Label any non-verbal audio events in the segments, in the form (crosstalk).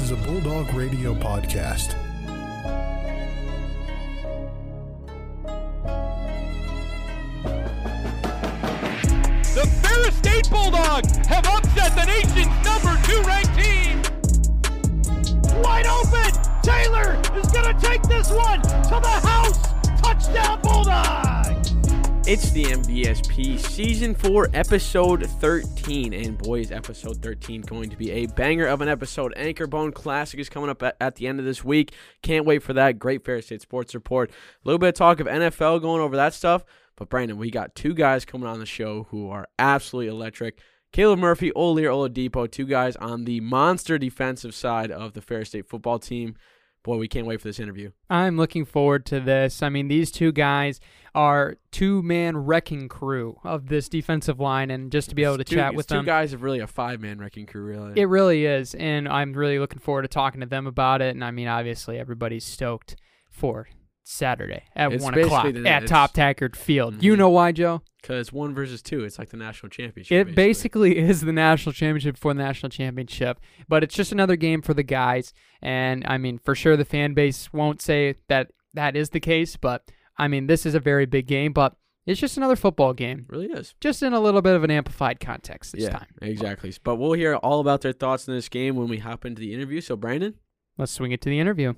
This is a Bulldog Radio podcast. The Ferris State Bulldogs have upset the nation's number two ranked team. Wide open! Taylor is going to take this one to the house! Touchdown Bulldogs! It's the MVSP Season 4, Episode 13. And boys, Episode 13 going to be a banger of an episode. Anchor Bone Classic is coming up at, the end of this week. Can't wait for that. Great Ferris State Sports Report. A little bit of talk of NFL going over that stuff. But Brandon, we got two guys coming on the show who are absolutely electric. Caleb Murphy, Olalere Oladipo, two guys on the monster defensive side of the Ferris State football team. Boy, we can't wait for this interview. I'm looking forward to this. I mean, these two guys are two man wrecking crew of this defensive line, and just to be able to chat with two guys of really a five man wrecking crew, really. it really is. And I'm really looking forward to talking to them about it. And I mean, obviously, everybody's stoked for Saturday at It's one basically o'clock at it's- Top Taggart Field. You Mhm. know why, Joe? Because one versus two, it's like the national championship. It basically (laughs) is the national championship for the national championship, but it's just another game for the guys. And I mean, for sure, the fan base won't say that that is the case, but I mean, this is a very big game, but it's just another football game, really is. just in a little bit of an amplified context this yeah, time. exactly. But we'll hear all about their thoughts in this game when we hop into the interview. So, Brandon, Let's swing it to the interview.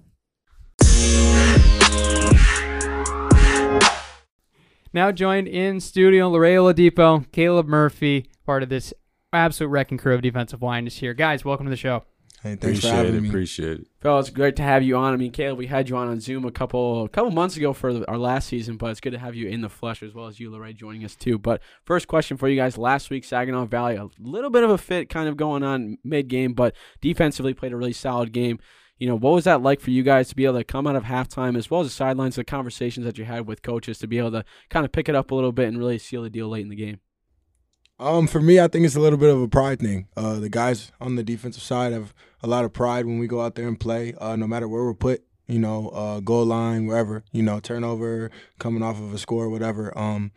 Now joined in studio, Olalere Oladipo, Caleb Murphy, part of this absolute wrecking crew of defensive line is here. Guys, welcome to the show. Hey, thanks for Appreciate having it. me. Appreciate it. fellas, great to have you on. I mean, Caleb, we had you on on Zoom a couple a couple months ago for the, our last season, but it's good to have you in the flesh as well as you, Lorraine, joining us too. But first question for you guys: Last week, Saginaw Valley, a little bit of a fit kind of going on mid game, but defensively played a really solid game. You know, what was that like for you guys to be able to come out of halftime as well as the sidelines, the conversations that you had with coaches to be able to kind of pick it up a little bit and really seal the deal late in the game? Um, for me, I think it's a little bit of a pride thing. Uh, the guys on the defensive side have a lot of pride when we go out there and play. Uh, no matter where we're put, you know, uh, goal line, wherever, you know, turnover, coming off of a score, whatever. Um,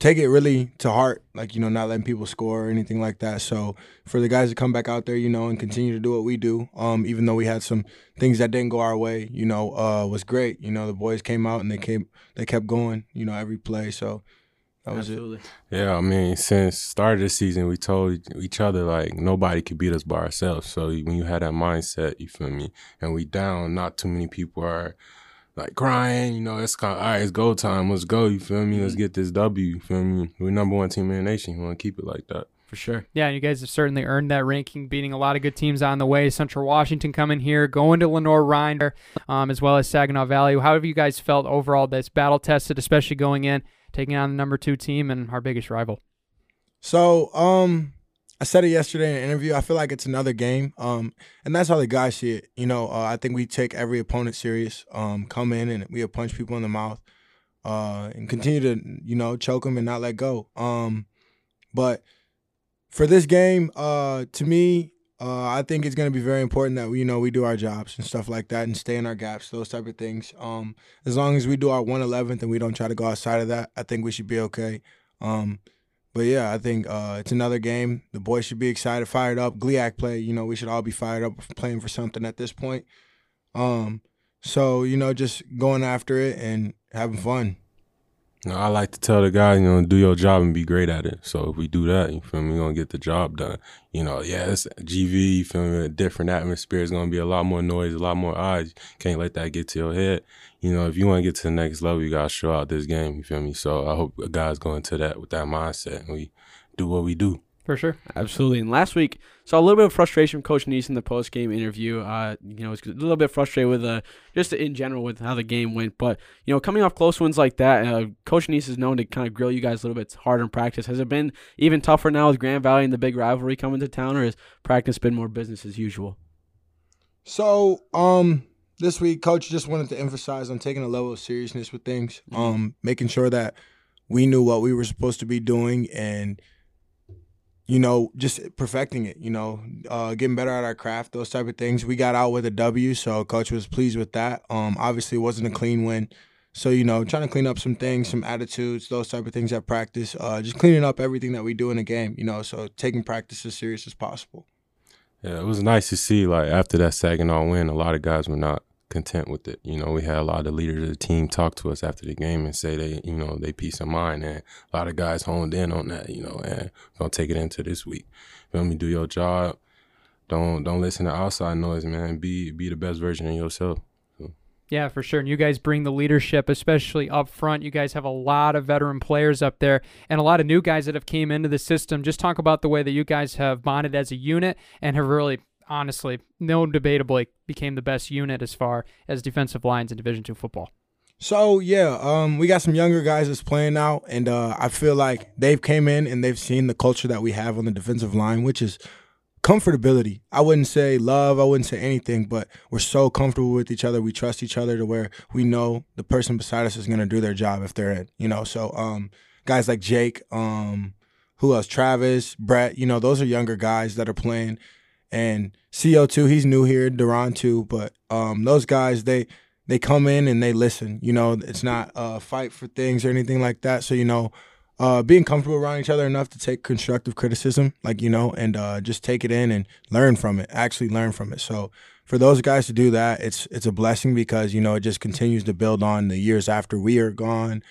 take it really to heart, like you know, not letting people score or anything like that. So for the guys to come back out there, you know, and continue to do what we do, um, even though we had some things that didn't go our way, you know, uh, was great. You know, the boys came out and they came, they kept going, you know, every play. So that was it. Absolutely. Yeah, I mean, since start of the season, we told each other like nobody could beat us by ourselves. So when you had that mindset, you feel me, and we down, not too many people are like crying. You know, it's kind of all right. It's go time. Let's go. You feel me? Let's get this W. You feel me? We're number one team in the nation. You want to keep it like that. For sure. Yeah, and you guys have certainly earned that ranking, beating a lot of good teams on the way. Central Washington coming here, going to Lenoir-Rhyne, um, as well as Saginaw Valley. How have you guys felt overall this battle tested, especially going in, taking on the number two team and our biggest rival? So, um, I said it yesterday in an interview. I feel like it's another game, um, and that's how the guys see it. You know, uh, I think we take every opponent serious. Um, come in and we punch people in the mouth, uh, and continue to you know choke them and not let go. Um, but for this game, uh, to me, uh, I think it's going to be very important that we you know we do our jobs and stuff like that and stay in our gaps, those type of things. Um, as long as we do our one eleventh and we don't try to go outside of that, I think we should be okay. But yeah, I think uh, it's another game. The boys should be excited, fired up. GLIAC play, you know, we should all be fired up playing for something at this point. Um, so you know, just going after it and having fun. Know, I like to tell the guys, you know, do your job and be great at it. So if we do that, you feel me, we're gonna get the job done. You know, yeah, it's GV, you feel me, a different atmosphere. It's gonna be a lot more noise, a lot more eyes. Can't let that get to your head. You know, if you wanna get to the next level, you gotta show out this game, you feel me? So I hope guys go into that with that mindset and we do what we do. For sure. Absolutely. And last week, saw a little bit of frustration from Coach Annese in the post game interview. Uh, you know, was a little bit frustrated with uh, just in general with how the game went. But you know, coming off close wins like that, uh, Coach Annese is known to kind of grill you guys a little bit harder in practice. Has it been even tougher now with Grand Valley and the big rivalry coming to town, or has practice been more business as usual? So, um, this week, coach just wanted to emphasize on taking a level of seriousness with things, um, making sure that we knew what we were supposed to be doing and you know, just perfecting it, you know, uh, getting better at our craft, those type of things. We got out with a W, so coach was pleased with that. Um, obviously, it wasn't a clean win. So, you know, trying to clean up some things, some attitudes, those type of things at practice, uh, just cleaning up everything that we do in a game, you know, so taking practice as serious as possible. Yeah, it was nice to see. Like after that Saginaw win, a lot of guys were not content with it. You know, we had a lot of leaders of the team talk to us after the game and say they, you know, they peace of mind, and a lot of guys honed in on that. You know, and gonna take it into this week. Feel me? Do your job. Don't don't listen to outside noise, man. Be be the best version of yourself. Yeah, for sure. And you guys bring the leadership, especially up front. You guys have a lot of veteran players up there and a lot of new guys that have came into the system. Just talk about the way that you guys have bonded as a unit and have really honestly, no debatably became the best unit as far as defensive lines in Division two football. So yeah, um, we got some younger guys that's playing now, and uh, I feel like they've came in and they've seen the culture that we have on the defensive line, which is comfortability. I wouldn't say love, I wouldn't say anything, but we're so comfortable with each other. We trust each other to where we know the person beside us is going to do their job if they're in, you know. So um, guys like Jake, um, who else? Travis, Brett, you know, those are younger guys that are playing. And CO2, he's new here, Duran too, but um, those guys they they come in and they listen. You know, it's not a fight for things or anything like that. So, you know, uh, being comfortable around each other enough to take constructive criticism, like you know, and uh, just take it in and learn from it. Actually, learn from it. So for those guys to do that, it's it's a blessing because you know it just continues to build on the years after we are gone,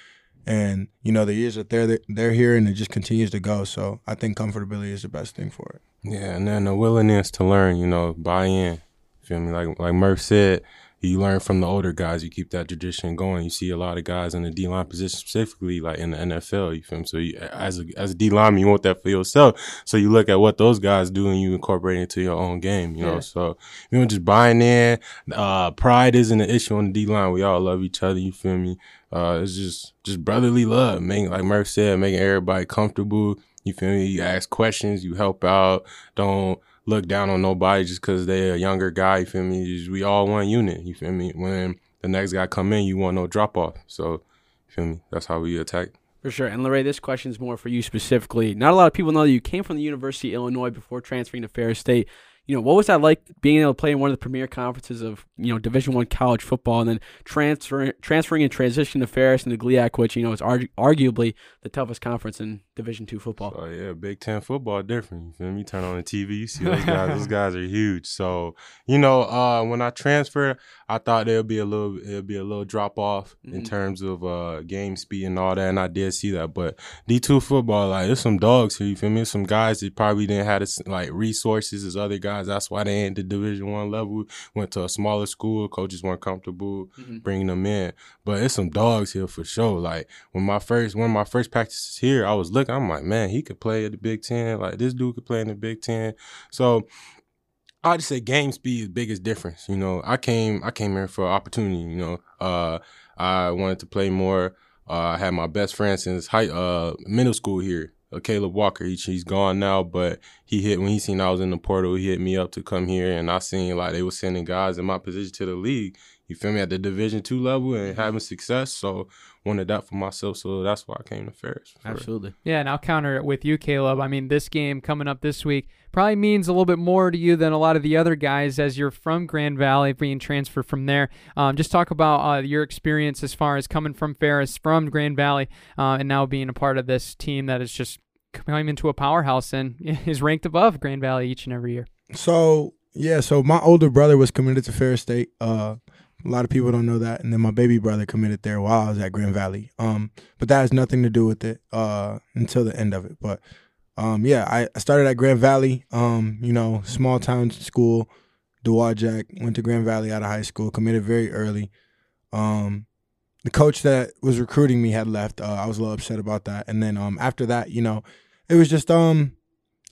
and you know the years that they're they're here, and it just continues to go. So I think comfortability is the best thing for it. Yeah, and then the willingness to learn, you know, buy in. Feel me? Like like Murph said, you learn from the older guys. You keep that tradition going. You see a lot of guys in the D line position, specifically like in the NFL. You feel me? So you, as a as a D lineman, you want that for yourself. So you look at what those guys do and you incorporate it into your own game. You know, yeah. so you know just buying in. Uh, pride isn't an issue on the D line. We all love each other. You feel me? Uh, it's just just brotherly love, making like Murph said, making everybody comfortable. You feel me? You ask questions, you help out. Don't look down on nobody just because they're a younger guy. You feel me? We all one unit. You feel me? When the next guy come in, you want no drop off. So, you feel me? That's how we attack. For sure. And Larray, this question is more for you specifically. Not a lot of people know that you came from the University of Illinois before transferring to Ferris State you know, what was that like being able to play in one of the premier conferences of you know Division One college football, and then transferring transferring and transitioning to Ferris and the GLIAC, which you know is argu- arguably the toughest conference in Division Two football. Oh yeah, Big Ten football different. You feel me? Turn on the TV, you see those guys. those guys are huge. So you know, uh, when I transferred, I thought there'd be a little it'd be a little drop off mm-hmm. in terms of uh, game speed and all that, and I did see that. But D two football, like there's some dogs here. You feel me? Some guys that probably didn't have the, like resources as other guys guys. That's why they ain't the Division One level. Went to a smaller school. Coaches weren't comfortable mm-hmm. bringing them in. But it's some dogs here for sure. Like when my first one of my first practices here, I was looking. I'm like, man, he could play at the Big Ten. Like this dude could play in the Big Ten. So I just say game speed is biggest difference. You know, I came I came here for opportunity. You know, uh, I wanted to play more. Uh, I had my best friend since high uh, middle school here uh, Caleb Walker. He, he's gone now, but he hit when he seen I was in the portal. He hit me up to come here, and I seen like they were sending guys in my position to the league. You feel me at the Division two level and mm-hmm. having success. So wanted that for myself. So that's why I came to Ferris. Absolutely. It. Yeah, and I'll counter it with you, Caleb. I mean, this game coming up this week probably means a little bit more to you than a lot of the other guys as you're from Grand Valley, being transferred from there. Um, just talk about uh, your experience as far as coming from Ferris, from Grand Valley, uh, and now being a part of this team that is just coming into a powerhouse and (laughs) is ranked above Grand Valley each and every year. So yeah, so my older brother was committed to Ferris State. Uh, a lot of people don't know that, and then my baby brother committed there while I was at Grand Valley. Um, but that has nothing to do with it uh, until the end of it. But um, yeah, I, I started at Grand Valley. Um, you know, small town school. Dowagiac went to Grand Valley out of high school. Committed very early. Um, the coach that was recruiting me had left. Uh, I was a little upset about that. And then um, after that, you know, it was just um,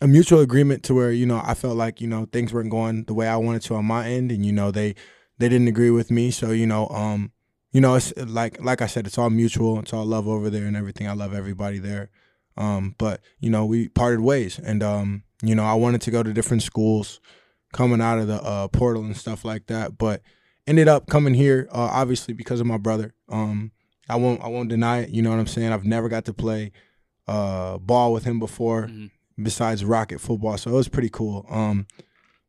a mutual agreement to where you know I felt like you know things weren't going the way I wanted to on my end, and you know they they didn't agree with me. So you know um, you know it's like like I said, it's all mutual. It's all love over there and everything. I love everybody there. Um, but you know we parted ways, and um, you know I wanted to go to different schools coming out of the uh, portal and stuff like that, but ended up coming here uh, obviously because of my brother. Um, I won't I won't deny it. You know what I'm saying? I've never got to play uh, ball with him before, mm-hmm. besides rocket football. So it was pretty cool. Um,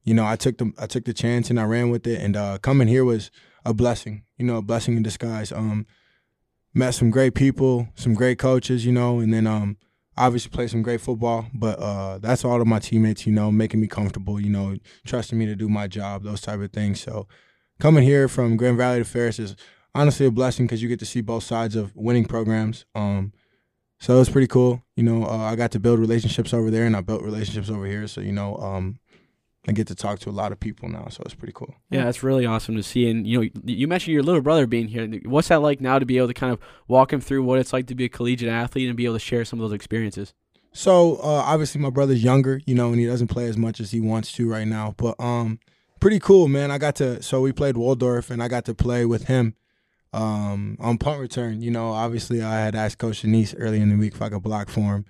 you know, I took the I took the chance and I ran with it. And uh, coming here was a blessing. You know, a blessing in disguise. Um, met some great people, some great coaches. You know, and then um, obviously played some great football, but uh, that's all of my teammates, you know, making me comfortable, you know, trusting me to do my job, those type of things. So coming here from Grand Valley to Ferris is honestly a blessing because you get to see both sides of winning programs. Um, so it's pretty cool. You know, uh, I got to build relationships over there, and I built relationships over here. So you know, um, I get to talk to a lot of people now, so it's pretty cool. Yeah, that's really awesome to see. And you know, you mentioned your little brother being here. What's that like now to be able to kind of walk him through what it's like to be a collegiate athlete and be able to share some of those experiences? So uh, obviously, my brother's younger, you know, and he doesn't play as much as he wants to right now. But um, pretty cool, man. I got to so we played Waldorf, and I got to play with him um, on punt return. You know, obviously, I had asked Coach Annese early in the week if I could block for him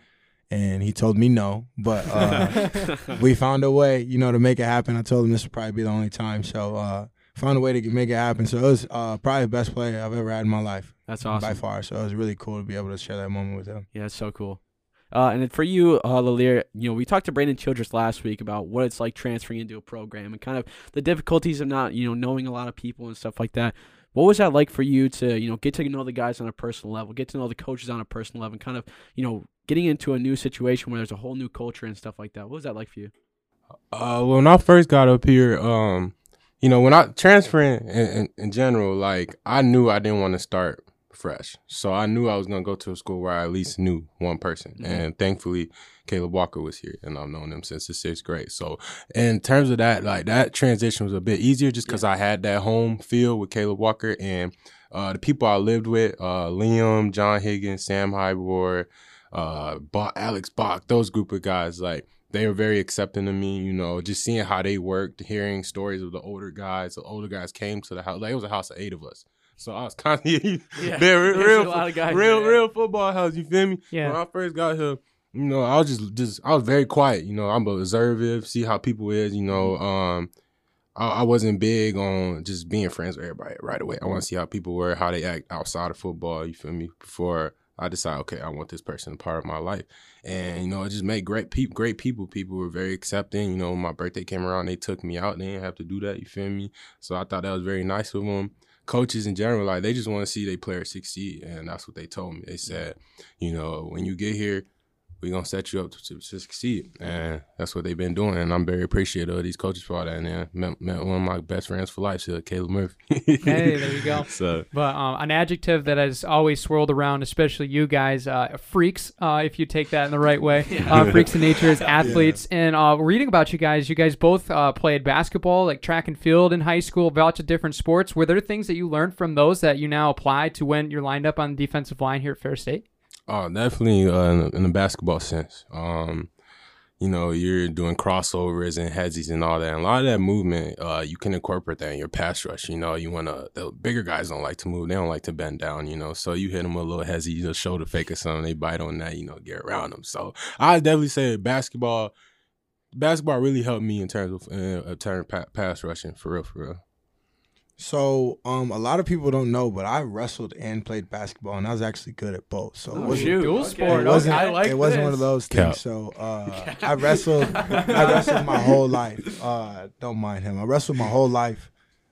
and he told me no. But uh, (laughs) we found a way, you know, to make it happen. I told him this would probably be the only time, so uh, found a way to make it happen. So it was uh, probably the best play I've ever had in my life. That's awesome by far. So it was really cool to be able to share that moment with him. Yeah, it's so cool. Uh, and for you, uh, Lalir, you know, we talked to Brandon Childress last week about what it's like transferring into a program and kind of the difficulties of not, you know, knowing a lot of people and stuff like that. What was that like for you to, you know, get to know the guys on a personal level, get to know the coaches on a personal level, and kind of, you know, getting into a new situation where there's a whole new culture and stuff like that? What was that like for you? Uh, when I first got up here, um, you know, when I transferring in, in, in general, like I knew I didn't want to start fresh, so I knew I was gonna go to a school where I at least knew one person, mm-hmm. and thankfully, Caleb Walker was here, and I've known him since the sixth grade. So, in terms of that, like that transition was a bit easier just because yeah. I had that home feel with Caleb Walker and uh, the people I lived with, uh, Liam, John Higgins, Sam Hybor, uh, Alex Bach, those group of guys, like they were very accepting of me. You know, just seeing how they worked, hearing stories of the older guys. The older guys came to the house. Like it was a house of eight of us. So I was (laughs) kind (laughs) of yeah, real, real, guys, real, real football house. You feel me? Yeah. When I first got here, you know, I was just, just, I was very quiet. You know, I'm observative, see how people is. You know, um, I, I wasn't big on just being friends with everybody right away. I want to see how people were, how they act outside of football. You feel me? Before I decide, okay, I want this person part of my life. And, you know, it just made great people, great people. People were very accepting. You know, my birthday came around, they took me out. They didn't have to do that. You feel me? So I thought that was very nice of them. Coaches in general, like they just want to see their players succeed. And that's what they told me. They said, you know, when you get here, we're gonna set you up to, to, succeed. And that's what they've been doing. And I'm very appreciative of these coaches for all that. And then met, met one of my best friends for life, so Caleb Murphy. (laughs) hey, there you go. (laughs) So, but um, an adjective that has always swirled around, especially you guys, uh, freaks, uh, if you take that in the right way. (laughs) yeah. uh, freaks in nature as athletes. Yeah. And uh, reading about you guys, you guys both uh, played basketball, like track and field in high school, lots of different sports. Were there things that you learned from those that you now apply to when you're lined up on the defensive line here at Ferris State? Oh, definitely uh, in, in the basketball sense. Um, you know, you're doing crossovers and headsies and all that. And a lot of that movement, uh, you can incorporate that in your pass rush. You know, you want to, the bigger guys don't like to move. They don't like to bend down, you know. So you hit them with a little hezzy, just shoulder fake or something. They bite on that, you know, get around them. So I definitely say basketball, basketball really helped me in terms of, uh, turn pass rushing for real, for real. So, um, a lot of people don't know, but I wrestled and played basketball, and I was actually good at both. So oh, it wasn't, shoot. dual sport. It wasn't, okay, like it wasn't one of those things. So uh, I wrestled. I (laughs) wrestled my whole life. Uh, don't mind him. I wrestled my whole life,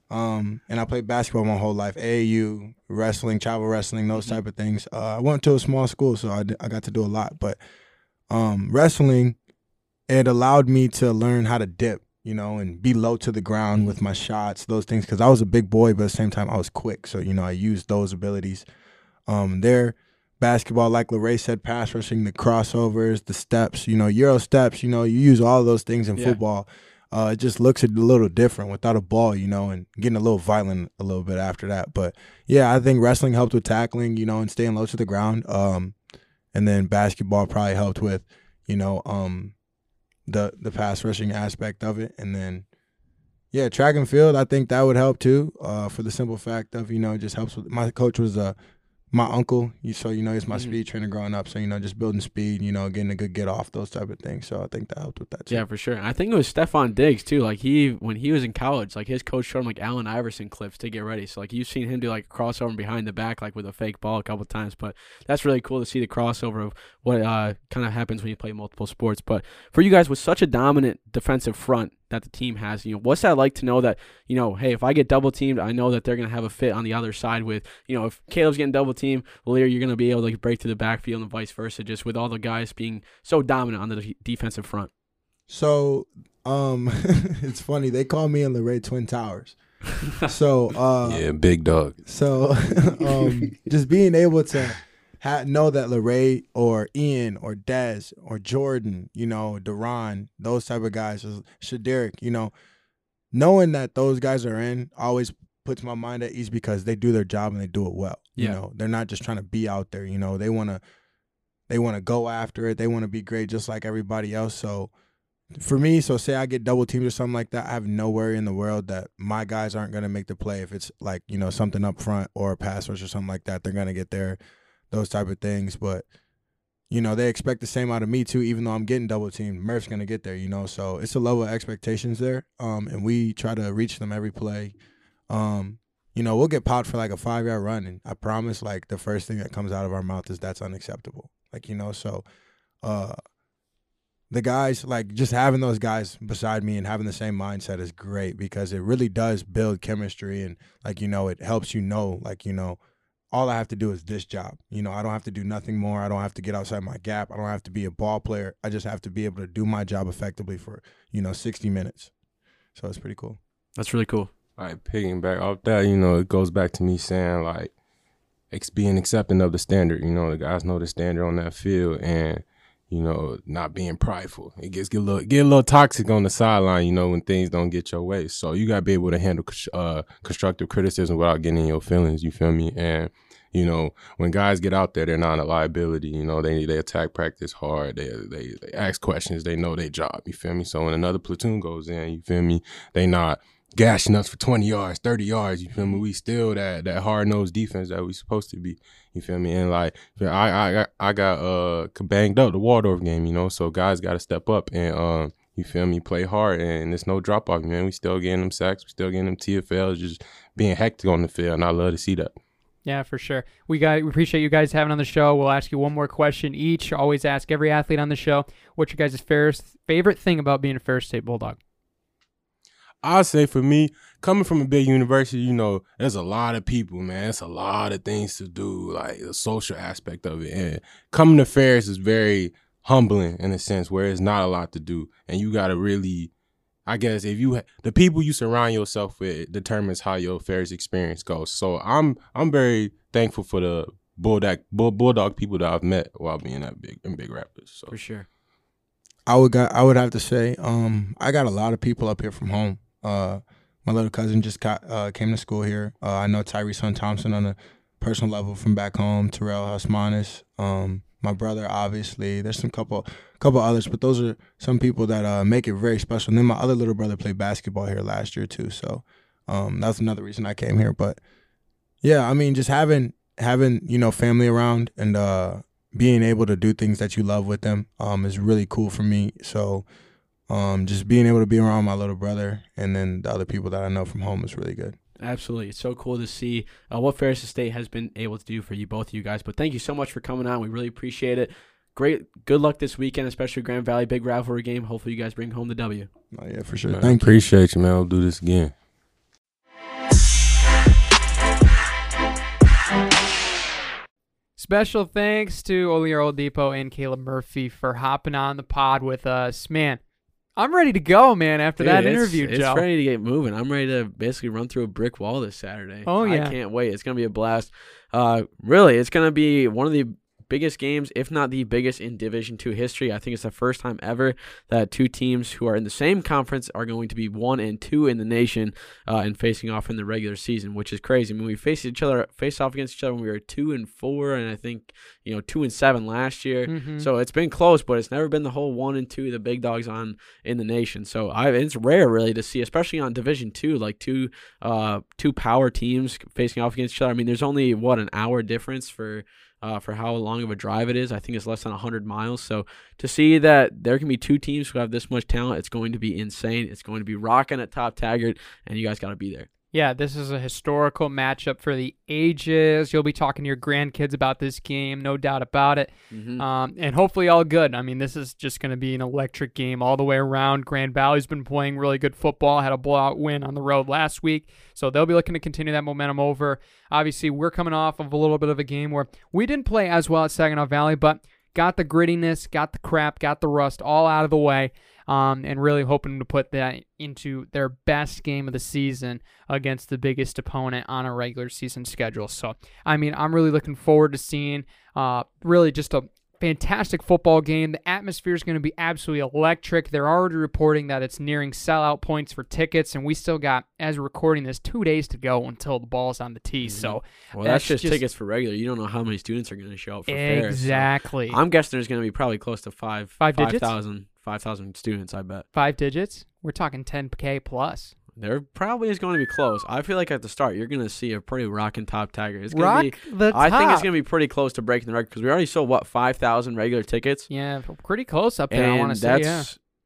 um, and I played basketball my whole life. AAU, wrestling, travel wrestling, those type of things. Uh, I went to a small school, so I, did, I got to do a lot. But um, wrestling, it allowed me to learn how to dip you know, and be low to the ground with my shots, those things. Because I was a big boy, but at the same time, I was quick. So, you know, I used those abilities. Um, there, basketball, like Larae said, pass rushing, the crossovers, the steps, you know, Euro steps, you know, you use all those things in yeah. football. Uh, it just looks a little different without a ball, you know, and getting a little violent a little bit after that. But yeah, I think wrestling helped with tackling, you know, and staying low to the ground. Um, and then basketball probably helped with, you know, um, the the pass rushing aspect of it, and then yeah, track and field. I think that would help too. Uh, for the simple fact of you know, it just helps with my coach was a my uncle, so you know he's my mm-hmm. speed trainer growing up. So you know, just building speed, you know, getting a good get off, those type of things. So I think that helped with that. Too. Yeah, for sure. I think it was Stefon Diggs too. Like he, when he was in college, like his coach showed him like Allen Iverson clips to get ready. So like you've seen him do like a crossover behind the back, like with a fake ball a couple times. But that's really cool to see the crossover of what uh, kind of happens when you play multiple sports. But for you guys with such a dominant defensive front that the team has. You know, what's that like to know that you know, hey, if I get double teamed, I know that they're gonna have a fit on the other side. With you know, if Caleb's getting double teamed, Lear, you're gonna be able to break through the backfield and vice versa. Just with all the guys being so dominant on the de- defensive front. So, um, (laughs) it's funny they call me and Lorray Twin Towers. (laughs) so, uh, yeah, big dog. So, (laughs) um, just being able to ha- know that Lorray or Ian or Dez or Jordan, you know, Duron, those type of guys, Shaderick, you know, knowing that those guys are in always puts my mind at ease because they do their job and they do it well. You know, they're not just trying to be out there. You know, they want to they want to go after it. They want to be great just like everybody else. So for me, so say I get double teamed or something like that, I have no worry in the world that my guys aren't going to make the play if it's like, you know, something up front or a pass rush or something like that. They're going to get there, those type of things. But, you know, they expect the same out of me too, even though I'm getting double teamed. Murph's to get there, you know. So it's a level of expectations there. Um, and we try to reach them every play. Um, you know, we'll get popped for like a five yard run. And I promise, like, the first thing that comes out of our mouth is that's unacceptable. Like, you know, so uh the guys like just having those guys beside me and having the same mindset is great because it really does build chemistry and like you know it helps you know like you know all I have to do is this job. You know, I don't have to do nothing more. I don't have to get outside my gap. I don't have to be a ball player. I just have to be able to do my job effectively for, you know, 60 minutes. So it's pretty cool. That's really cool. Like picking back off that, you know, it goes back to me saying like ex- being accepting of the standard. You know, the guys know the standard on that field, and you know, not being prideful. It gets get a little get a little toxic on the sideline. You know, when things don't get your way. So you gotta be able to handle uh, constructive criticism without getting in your feelings. You feel me? And you know, when guys get out there, they're not a liability. You know, they they attack practice hard. They they they ask questions. They know their job. You feel me? So when another platoon goes in, you feel me? They not gashing us for 20 yards, 30 yards. You feel me? We still that that hard nosed defense that we supposed to be. You feel me? And like I I got I got uh banged up the Waldorf game. You know, so guys got to step up and um. You feel me? Play hard, and it's no drop off, man. We still getting them sacks, we still getting them TFLs, just being hectic on the field, and I love to see that. Yeah, for sure. We got we appreciate you guys having on the show. We'll ask you one more question each. Always ask every athlete on the show what's your guys' favorite favorite thing about being a Ferris State Bulldog. I say for me, coming from a big university, you know, there's a lot of people, man. It's a lot of things to do, like the social aspect of it. And coming to Ferris is very humbling in a sense where it's not a lot to do, and you got to really, I guess, if you the people you surround yourself with determines how your affairs experience goes. So I'm I'm very thankful for the bulldog bull, bulldog people that I've met while being at big in Big Rapids. So For sure. I would got, I would have to say, um, I got a lot of people up here from home. Uh, my little cousin just got uh, came to school here. Uh, I know Tyrese Hunt Thompson on a personal level from back home. Terrell Husmanis, um, my brother, obviously. There's some couple couple others, but those are some people that uh, make it very special. And then my other little brother played basketball here last year too, so um, that's another reason I came here. But yeah, I mean, just having having you know family around and uh, being able to do things that you love with them um, is really cool for me. So um, just being able to be around my little brother and then the other people that I know from home is really good. Absolutely. It's so cool to see uh, what Ferris State has been able to do for you, both of you guys. But thank you so much for coming on. We really appreciate it. Great. Good luck this weekend, especially Grand Valley, big rivalry game. Hopefully, you guys bring home the W. Oh, yeah, for sure. man, Thank you. appreciate you, man. I'll do this again. Special thanks to Olalere Oladipo and Caleb Murphy for hopping on the pod with us. Man, I'm ready to go, man, after Dude, that it's- interview, it's Joe. ready to get moving. I'm ready to basically run through a brick wall this Saturday. Oh, yeah. I can't wait. It's gonna be a blast. Uh, really, it's gonna be one of the biggest games, if not the biggest in Division Two history. I think it's the first time ever that two teams who are in the same conference are going to be one and two in the nation uh, and facing off in the regular season, which is crazy. I mean, we faced each other, faced off against each other when we were two and four, and I think you know two and seven last year. Mhm. So it's been close, but it's never been the whole one and two, the big dogs on in the nation. So I, it's rare really to see, especially on Division Two, like two, uh, two power teams facing off against each other. I mean, there's only what an hour difference for. Uh, for how long of a drive it is, I think it's less than 100 miles. So to see that there can be two teams who have this much talent, it's going to be insane. It's going to be rocking at Top Taggart, and you guys got to be there. Yeah, this is a historical matchup for the ages. You'll be talking to your grandkids about this game, no doubt about it. Mhm. Um, and hopefully all good. I mean, this is just going to be an electric game all the way around. Grand Valley's been playing really good football, had a blowout win on the road last week, so they'll be looking to continue that momentum over. Obviously, we're coming off of a little bit of a game where we didn't play as well at Saginaw Valley, but got the grittiness, got the crap, got the rust all out of the way. Um, and really hoping to put that into their best game of the season against the biggest opponent on a regular season schedule. So, I mean, I'm really looking forward to seeing uh, really just a fantastic football game. The atmosphere is going to be absolutely electric. They're already reporting that it's nearing sellout points for tickets, and we still got, as we're recording this, two days to go until the ball's on the tee. So, Well, that's, that's just, just- tickets for regular. You don't know how many students are going to show up for Ferris. so exactly. I'm guessing there's going to be probably close to five, Five digits? 5,000 5,000 students. I bet Five digits. We're talking 10K plus. there probably is going to be close. I feel like at the start you're going to see a pretty rocking Top Taggart. It's going Rock to be. the top. I think it's going to be pretty close to breaking the record because we already sold what five thousand regular tickets. Yeah, pretty close up there. I want to say, that's yeah.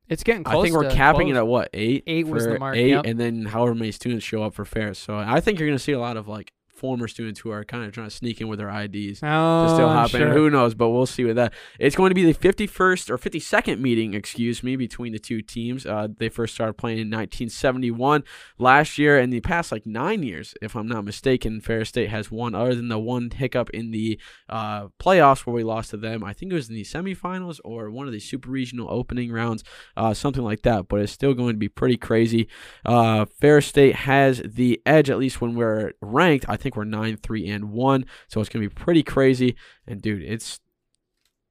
It's getting close. I think we're capping close. it at what eight? Eight was the mark, Eight, yep. and then however many students show up for Ferris. So I think you're going to see a lot of like former students who are kind of trying to sneak in with their IDs. Oh, to still hop in. sure. Who knows? But we'll see with that. It's going to be the 51st or 52nd meeting, excuse me, between the two teams. Uh, they first started playing in 1971. Last year, in the past like nine years, if I'm not mistaken, Ferris State has won. Other than the one hiccup in the uh, playoffs where we lost to them, I think it was in the semifinals or one of the super regional opening rounds, uh, something like that. But it's still going to be pretty crazy. Uh, Ferris State has the edge, at least when we're ranked. I think we're nine, three, and one. So it's gonna be pretty crazy. And dude, it's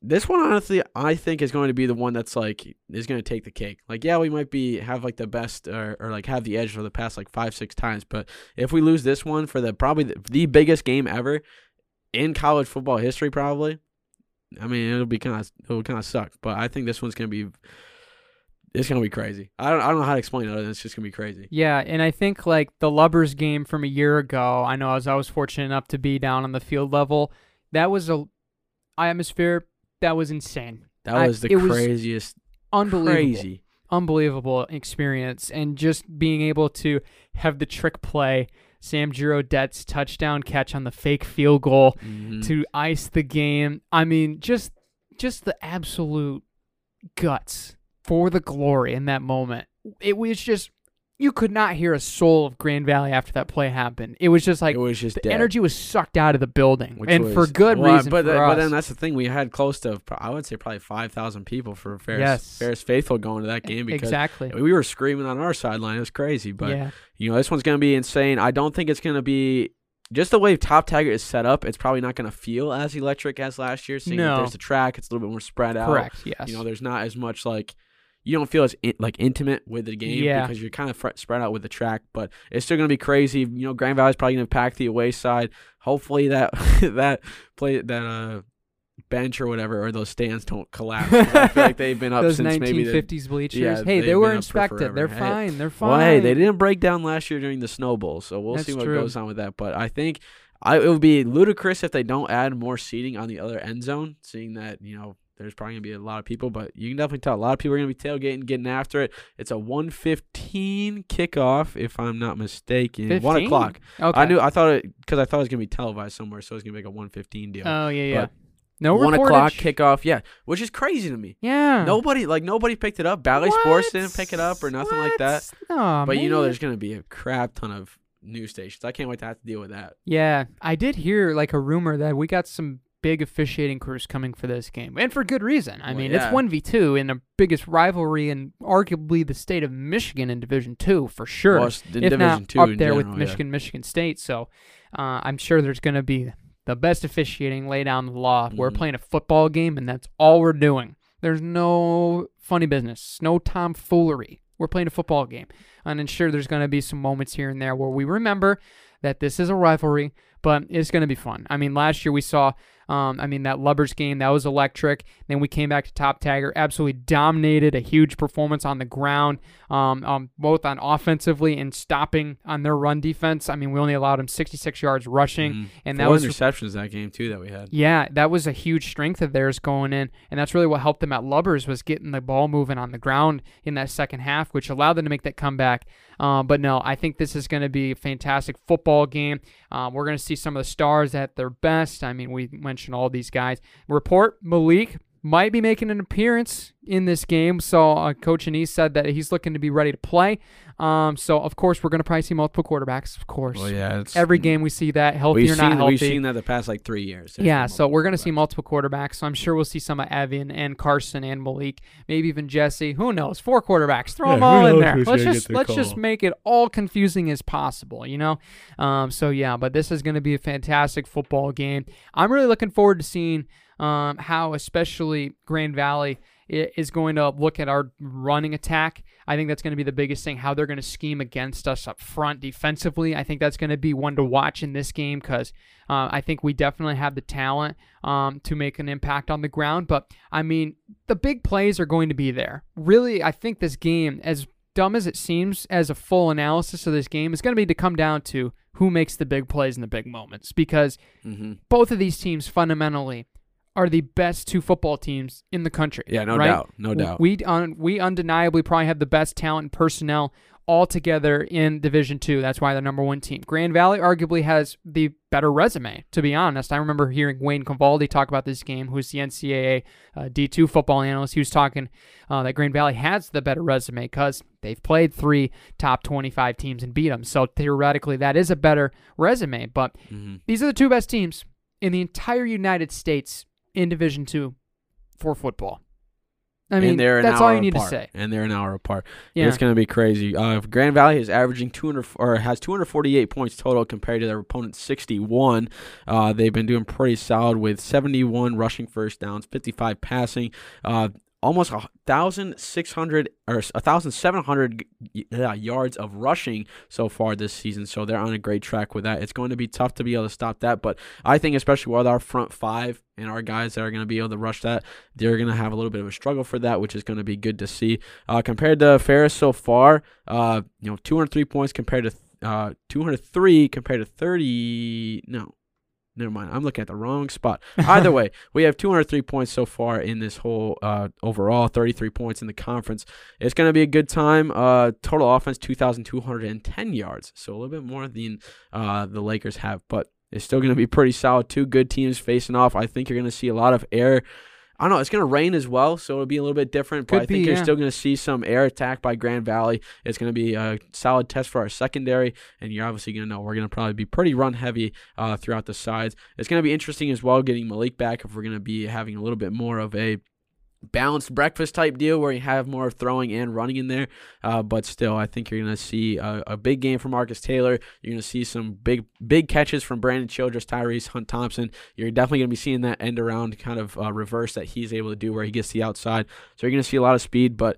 this one honestly I think is going to be the one that's like is going to take the cake. Like yeah, we might be have like the best or, or like have the edge for the past like 5 6 times, but if we lose this one for the probably the, the biggest game ever in college football history probably, I mean, it'll be kind of it'll kind of suck, but I think this one's going to be it's going to be crazy. I don't I don't know how to explain it other than it's just going to be crazy. Yeah, and I think like the Lubbers game from a year ago, I know as I was fortunate enough to be down on the field level, that was a atmosphere that was insane. That was the it was craziest Unbelievable. crazy. Unbelievable experience and just being able to have the trick play, Sam Girodette's touchdown catch on the fake field goal Mhm. to ice the game. I mean, just just the absolute guts for the glory in that moment. It was just you could not hear a soul of Grand Valley after that play happened. It was just like it was just the dead. energy was sucked out of the building, Which and for good well, reason. But, for th- us. but then that's the thing. We had close to, I would say, probably five thousand people for Ferris, Yes. Ferris faithful going to that game because exactly. we were screaming on our sideline. It was crazy. But yeah, you know, this one's gonna be insane. I don't think it's gonna be. Just the way Top Taggart is set up, it's probably not going to feel as electric as last year. Seeing that No. there's the track, it's a little bit more spread out. correct. Yes. You know, there's not as much like you don't feel as in, like intimate with the game Yeah. because you're kind of fr- spread out with the track. But it's still going to be crazy. You know, Grand Valley's probably going to pack the away side. Hopefully that (laughs) that play that uh bench or whatever or those stands don't collapse. I feel like they've been (laughs) up Those since maybe the 1950s bleachers. Yeah, hey, they've were been up for inspected. They're Hey. fine. They're fine. Well, hey, they didn't break down last year during the Snow Bowl, so we'll see what true. goes on with that. But I think I, it would be ludicrous if they don't add more seating on the other end zone, seeing that you know there's probably gonna be a lot of people. But you can definitely tell a lot of people are gonna be tailgating, getting after it. It's a 1:15 kickoff, if I'm not mistaken. One o'clock. Okay. I knew. I thought it because I thought it was gonna be televised somewhere, so it was gonna be like a 1:15 deal. Oh yeah, yeah. But no one reportage. o'clock kickoff, yeah, which is crazy to me. Yeah. Nobody like nobody picked it up. Bally Sports didn't pick it up or nothing like that. What? No, But you know, there's gonna be a crap ton of news stations. I can't wait to have to deal with that. Yeah, I did hear like a rumor that we got some big officiating crews coming for this game, and for good reason. I Well, mean, yeah. it's one v two in the biggest rivalry in arguably the state of Michigan in Division Two for sure, Well, if Division not Two up there with general, yeah. Michigan, Michigan State. So uh, I'm sure there's going to be the best officiating lay down the law. We're Mhm. playing a football game, and that's all we're doing. There's no funny business, no tomfoolery. We're playing a football game, and I'm sure there's going to be some moments here and there where we remember that this is a rivalry, but it's going to be fun. I mean, last year we saw um, I mean, that Lubbers game, that was electric. Then we came back to Top Taggart, absolutely dominated, a huge performance on the ground, um, um, both on offensively and stopping on their run defense. I mean, we only allowed them 66 yards rushing, Mhm. and Four that was interceptions that game too that we had. yeah, that was a huge strength of theirs going in, and that's really what helped them at Lubbers was getting the ball moving on the ground in that second half, which allowed them to make that comeback. Um, but no, I think this is going to be a fantastic football game. Um, we're going to see some of the stars at their best. I mean, we mentioned all these guys. Report Malik might be making an appearance in this game. So uh, Coach Annese said that he's looking to be ready to play. Um, so of course we're going to probably see multiple quarterbacks. Of course, Well, yeah, it's every game we see that healthy we've or not seen healthy. we've seen that the past like three years. Yeah, so we're going to see multiple quarterbacks. So I'm sure we'll see some of Evan and Carson and Malik, maybe even Jesse. Who knows? Four quarterbacks. Throw Yeah, them all in there. Let's just the let's just make it all confusing as possible. You know. Um, so yeah, but this is going to be a fantastic football game. I'm really looking forward to seeing um, how, especially Grand Valley, is going to look at our running attack. I think that's going to be the biggest thing. How they're going to scheme against us up front defensively. I think that's going to be one to watch in this game because uh, I think we definitely have the talent um, to make an impact on the ground. But I mean, the big plays are going to be there. Really, I think this game, as dumb as it seems, as a full analysis of this game, is going to be to come down to who makes the big plays in the big moments because Mhm. both of these teams fundamentally are the best two football teams in the country. Yeah, no right? doubt, no doubt. We un, we undeniably probably have the best talent and personnel all together in Division Two. That's why they're number one team. Grand Valley arguably has the better resume, to be honest. I remember hearing Wayne Cavadi talk about this game, who's the NCAA uh, D2 football analyst. He was talking uh, that Grand Valley has the better resume because they've played three top 25 teams and beat them. So theoretically, that is a better resume. But Mhm. these are the two best teams in the entire United States in Division Two for football. I mean, that's all you need apart. to say. And they're an hour apart. Yeah. It's going to be crazy. Uh, Grand Valley is averaging 200 or has 248 points total compared to their opponent's 61. Uh, they've been doing pretty solid with 71 rushing first downs, 55 passing. Uh, Almost a thousand six hundred or a thousand seven hundred uh, yards of rushing so far this season, so they're on a great track with that. It's going to be tough to be able to stop that, but I think especially with our front five and our guys that are going to be able to rush that, they're going to have a little bit of a struggle for that, which is going to be good to see. Uh, compared to Ferris so far, uh, you know, 203 points compared to uh, 203 compared to 30. No, never mind. I'm looking at the wrong spot. Either (laughs) way, we have 203 points so far in this whole uh, overall, 33 points in the conference. It's going to be a good time. Uh, total offense 2,210 yards, so a little bit more than uh, the Lakers have, but it's still going to be pretty solid. Two good teams facing off. I think you're going to see a lot of air. I don't know. It's going to rain as well, so it'll be a little bit different. But Could I think be, you're yeah. still going to see some air attack by Grand Valley. It's going to be a solid test for our secondary, and you're obviously going to know we're going to probably be pretty run heavy uh, throughout the sides. It's going to be interesting as well getting Malik back if we're going to be having a little bit more of a balanced breakfast type deal where you have more throwing and running in there. Uh, but still, I think you're going to see a, a big game from Marcus Taylor. You're going to see some big big catches from Brandon Childress, Tyrese Hunt Thompson. You're definitely going to be seeing that end around kind of uh, reverse that he's able to do where he gets the outside. So you're going to see a lot of speed, but.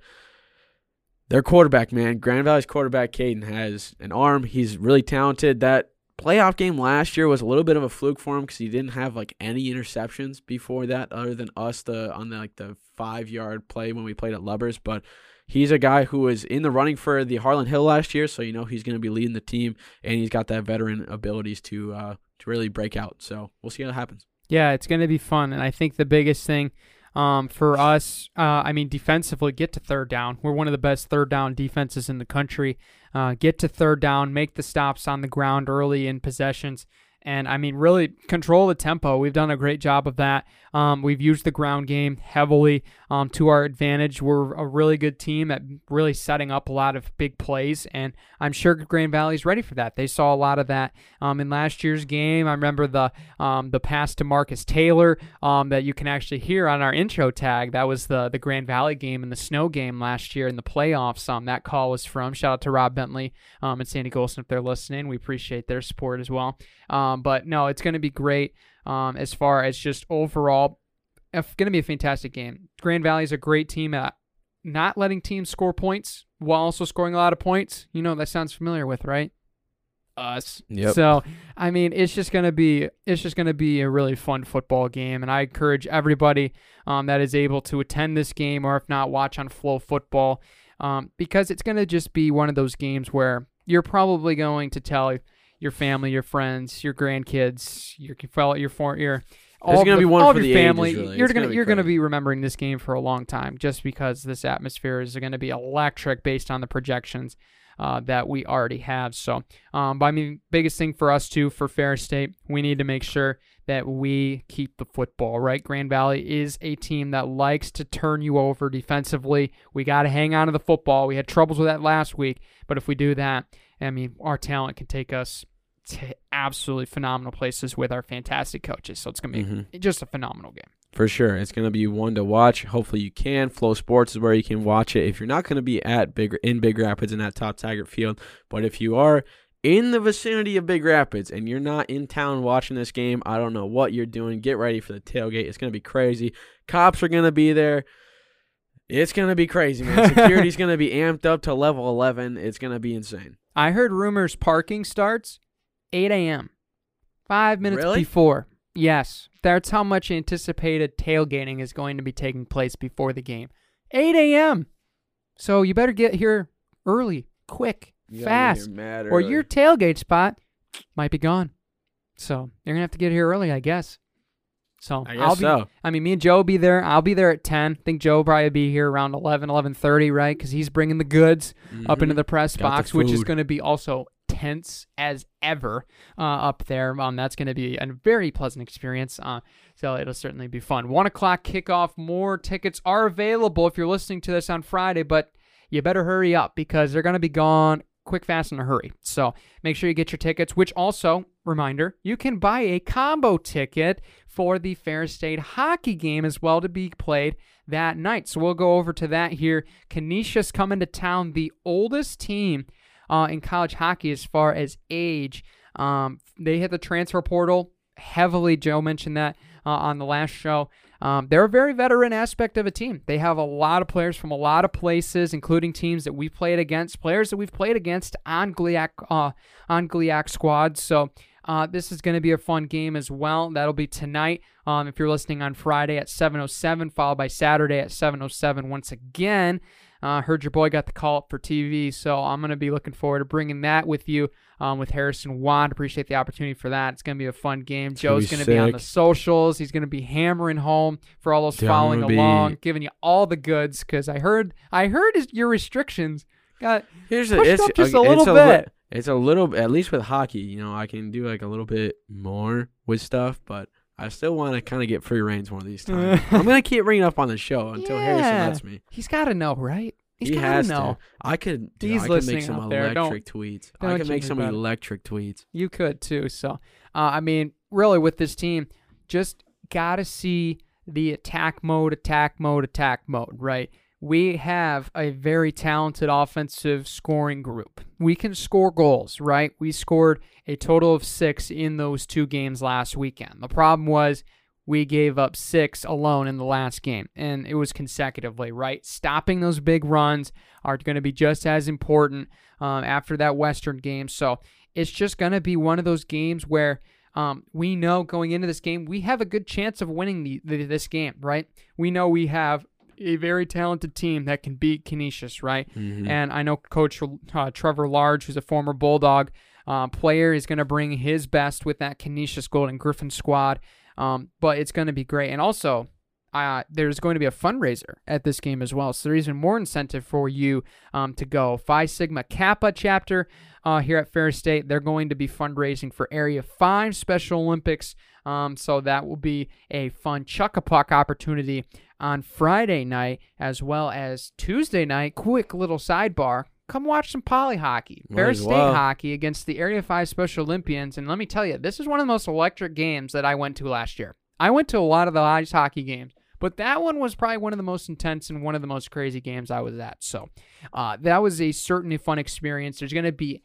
Their quarterback, man, Grand Valley's quarterback, Caden, has an arm. He's really talented. That playoff game last year was a little bit of a fluke for him because he didn't have like any interceptions before that, other than us the on the like the five yard play when we played at Lubbers. But he's a guy who was in the running for the Harlan Hill last year, so you know he's going to be leading the team, and he's got that veteran abilities to uh, to really break out. So we'll see how it happens. Yeah, it's going to be fun. And I think the biggest thing um, for us, uh, I mean, defensively, get to third down. We're one of the best third down defenses in the country. Uh, get to third down, make the stops on the ground early in possessions. And I mean, really control the tempo. We've done a great job of that. Um, we've used the ground game heavily um, to our advantage. We're a really good team at really setting up a lot of big plays, and I'm sure Grand Valley's ready for that. They saw a lot of that um, in last year's game. I remember the um, the pass to Marcus Taylor um, that you can actually hear on our intro tag. That was the the Grand Valley game and the snow game last year in the playoffs. Um, that call was from. Shout out to Rob Bentley um, and Sandy Golson if they're listening. We appreciate their support as well. But no, it's going to be great um, as far as just overall. It's going to be a fantastic game. Grand Valley is a great team at not letting teams score points while also scoring a lot of points. You know that sounds familiar with, right? us. Yep. So I mean, it's just gonna be it's just gonna be a really fun football game, and I encourage everybody um, that is able to attend this game, or if not, watch on FloFootball, um, because it's gonna just be one of those games where you're probably going to tell your family, your friends, your grandkids, your fellow, your for your all gonna of be one all for of the your ages, family. really. You're It's gonna, gonna be you're gonna be remembering this game for a long time, just because this atmosphere is going to be electric based on the projections uh, that we already have. So, um, but I mean, biggest thing for us too for Ferris State, we need to make sure that we keep the football right. Grand Valley is a team that likes to turn you over defensively. We got to hang on to the football. We had troubles with that last week, but if we do that, I mean, our talent can take us to absolutely phenomenal places with our fantastic coaches. So it's gonna be Mhm. just a phenomenal game. For sure. It's going to be one to watch. Hopefully you can. FloSports is where you can watch it. If you're not going to be at Big in Big Rapids and at Top Taggart Field, but if you are in the vicinity of Big Rapids and you're not in town watching this game, I don't know what you're doing. Get ready for the tailgate. It's going to be crazy. Cops are going to be there. It's going to be crazy, man. (laughs) Security's going to be amped up to level 11. It's going to be insane. I heard rumors parking starts 8 a.m. Five minutes Really? before. Yes, that's how much anticipated tailgating is going to be taking place before the game. 8 a.m. So you better get here early, quick, You fast, or early. your tailgate spot might be gone. So you're gonna have to get here early, I guess. So I will guess be. so. I mean, me and Joe will be there. I'll be there at 10. I think Joe will probably be here around 11, 11.30, right? Because he's bringing the goods up mm-hmm. into the press Got the box, which is going to be also tense as ever uh, up there. Um, that's going to be a very pleasant experience. Uh, so it'll certainly be fun. One o'clock kickoff. More tickets are available if you're listening to this on Friday, but you better hurry up because they're going to be gone quick, fast, in a hurry. So make sure you get your tickets. Which also, reminder, you can buy a combo ticket for the Ferris State hockey game as well to be played that night. So we'll go over to that here. Canisius coming to town, the oldest team uh, in college hockey as far as age. Um, they hit the transfer portal heavily. Joe mentioned that uh, on the last show. Um, they're a very veteran aspect of a team. They have a lot of players from a lot of places, including teams that we've played against, players that we've played against on GLIAC uh, on GLIAC squads. So uh, this is going to be a fun game as well. That'll be tonight. Um, if you're listening on Friday at 7:07, followed by Saturday at 7:07 once again. Uh, heard your boy got the call up for TV, so I'm gonna be looking forward to bringing that with you um, with Harrison Watt. Appreciate the opportunity for that. It's gonna be a fun game. gonna Joe's be gonna be on the socials. He's gonna be hammering home for all those Dude, following be- along, giving you all the goods. Because I heard, I heard is your restrictions got Here's a, it's up just a, a little it's a li- bit. it's a little, at least with hockey, you know, I can do like a little bit more with stuff, but I still want to kind of get free reigns one of these (laughs) times. I'm gonna keep bringing up on the show until Harrison Yeah. lets me. He's got to know, right? He's he has to know. to. I could. Dude, He's I could make some there. Don't- electric tweets. I don't could make some electric tweets. You could too. So, uh, I mean, really, with this team, just gotta see the attack mode, attack mode, attack mode. Right? We have a very talented offensive scoring group. We can score goals. Right? We scored a total of six in those two games last weekend. The problem was. We gave up six alone in the last game, and it was consecutively, right? Stopping those big runs are going to be just as important um, after that Western game. So, it's just going to be one of those games where um, we know going into this game we have a good chance of winning the, the, this game, right? We know we have a very talented team that can beat Canisius, right? Mhm. And I know Coach uh, Trevor Large, who's a former Bulldog uh, player, is going to bring his best with that Canisius Golden Griffin squad. Um, but it's going to be great. And also, uh, there's going to be a fundraiser at this game as well. So there's even more incentive for you um, to go. Phi Sigma Kappa chapter uh, here at Ferris State, they're going to be fundraising for Area 5 Special Olympics. Um, so that will be a fun chuck a puck opportunity on Friday night as well as Tuesday night. Quick little sidebar. Come watch some poly hockey. Might Fair as State well. hockey against the Area 5 Special Olympians. And let me tell you, this is one of the most electric games that I went to last year. I went to a lot of the ice hockey games, but that one was probably one of the most intense and one of the most crazy games I was at. So uh, that was a certainly fun experience. There's going to be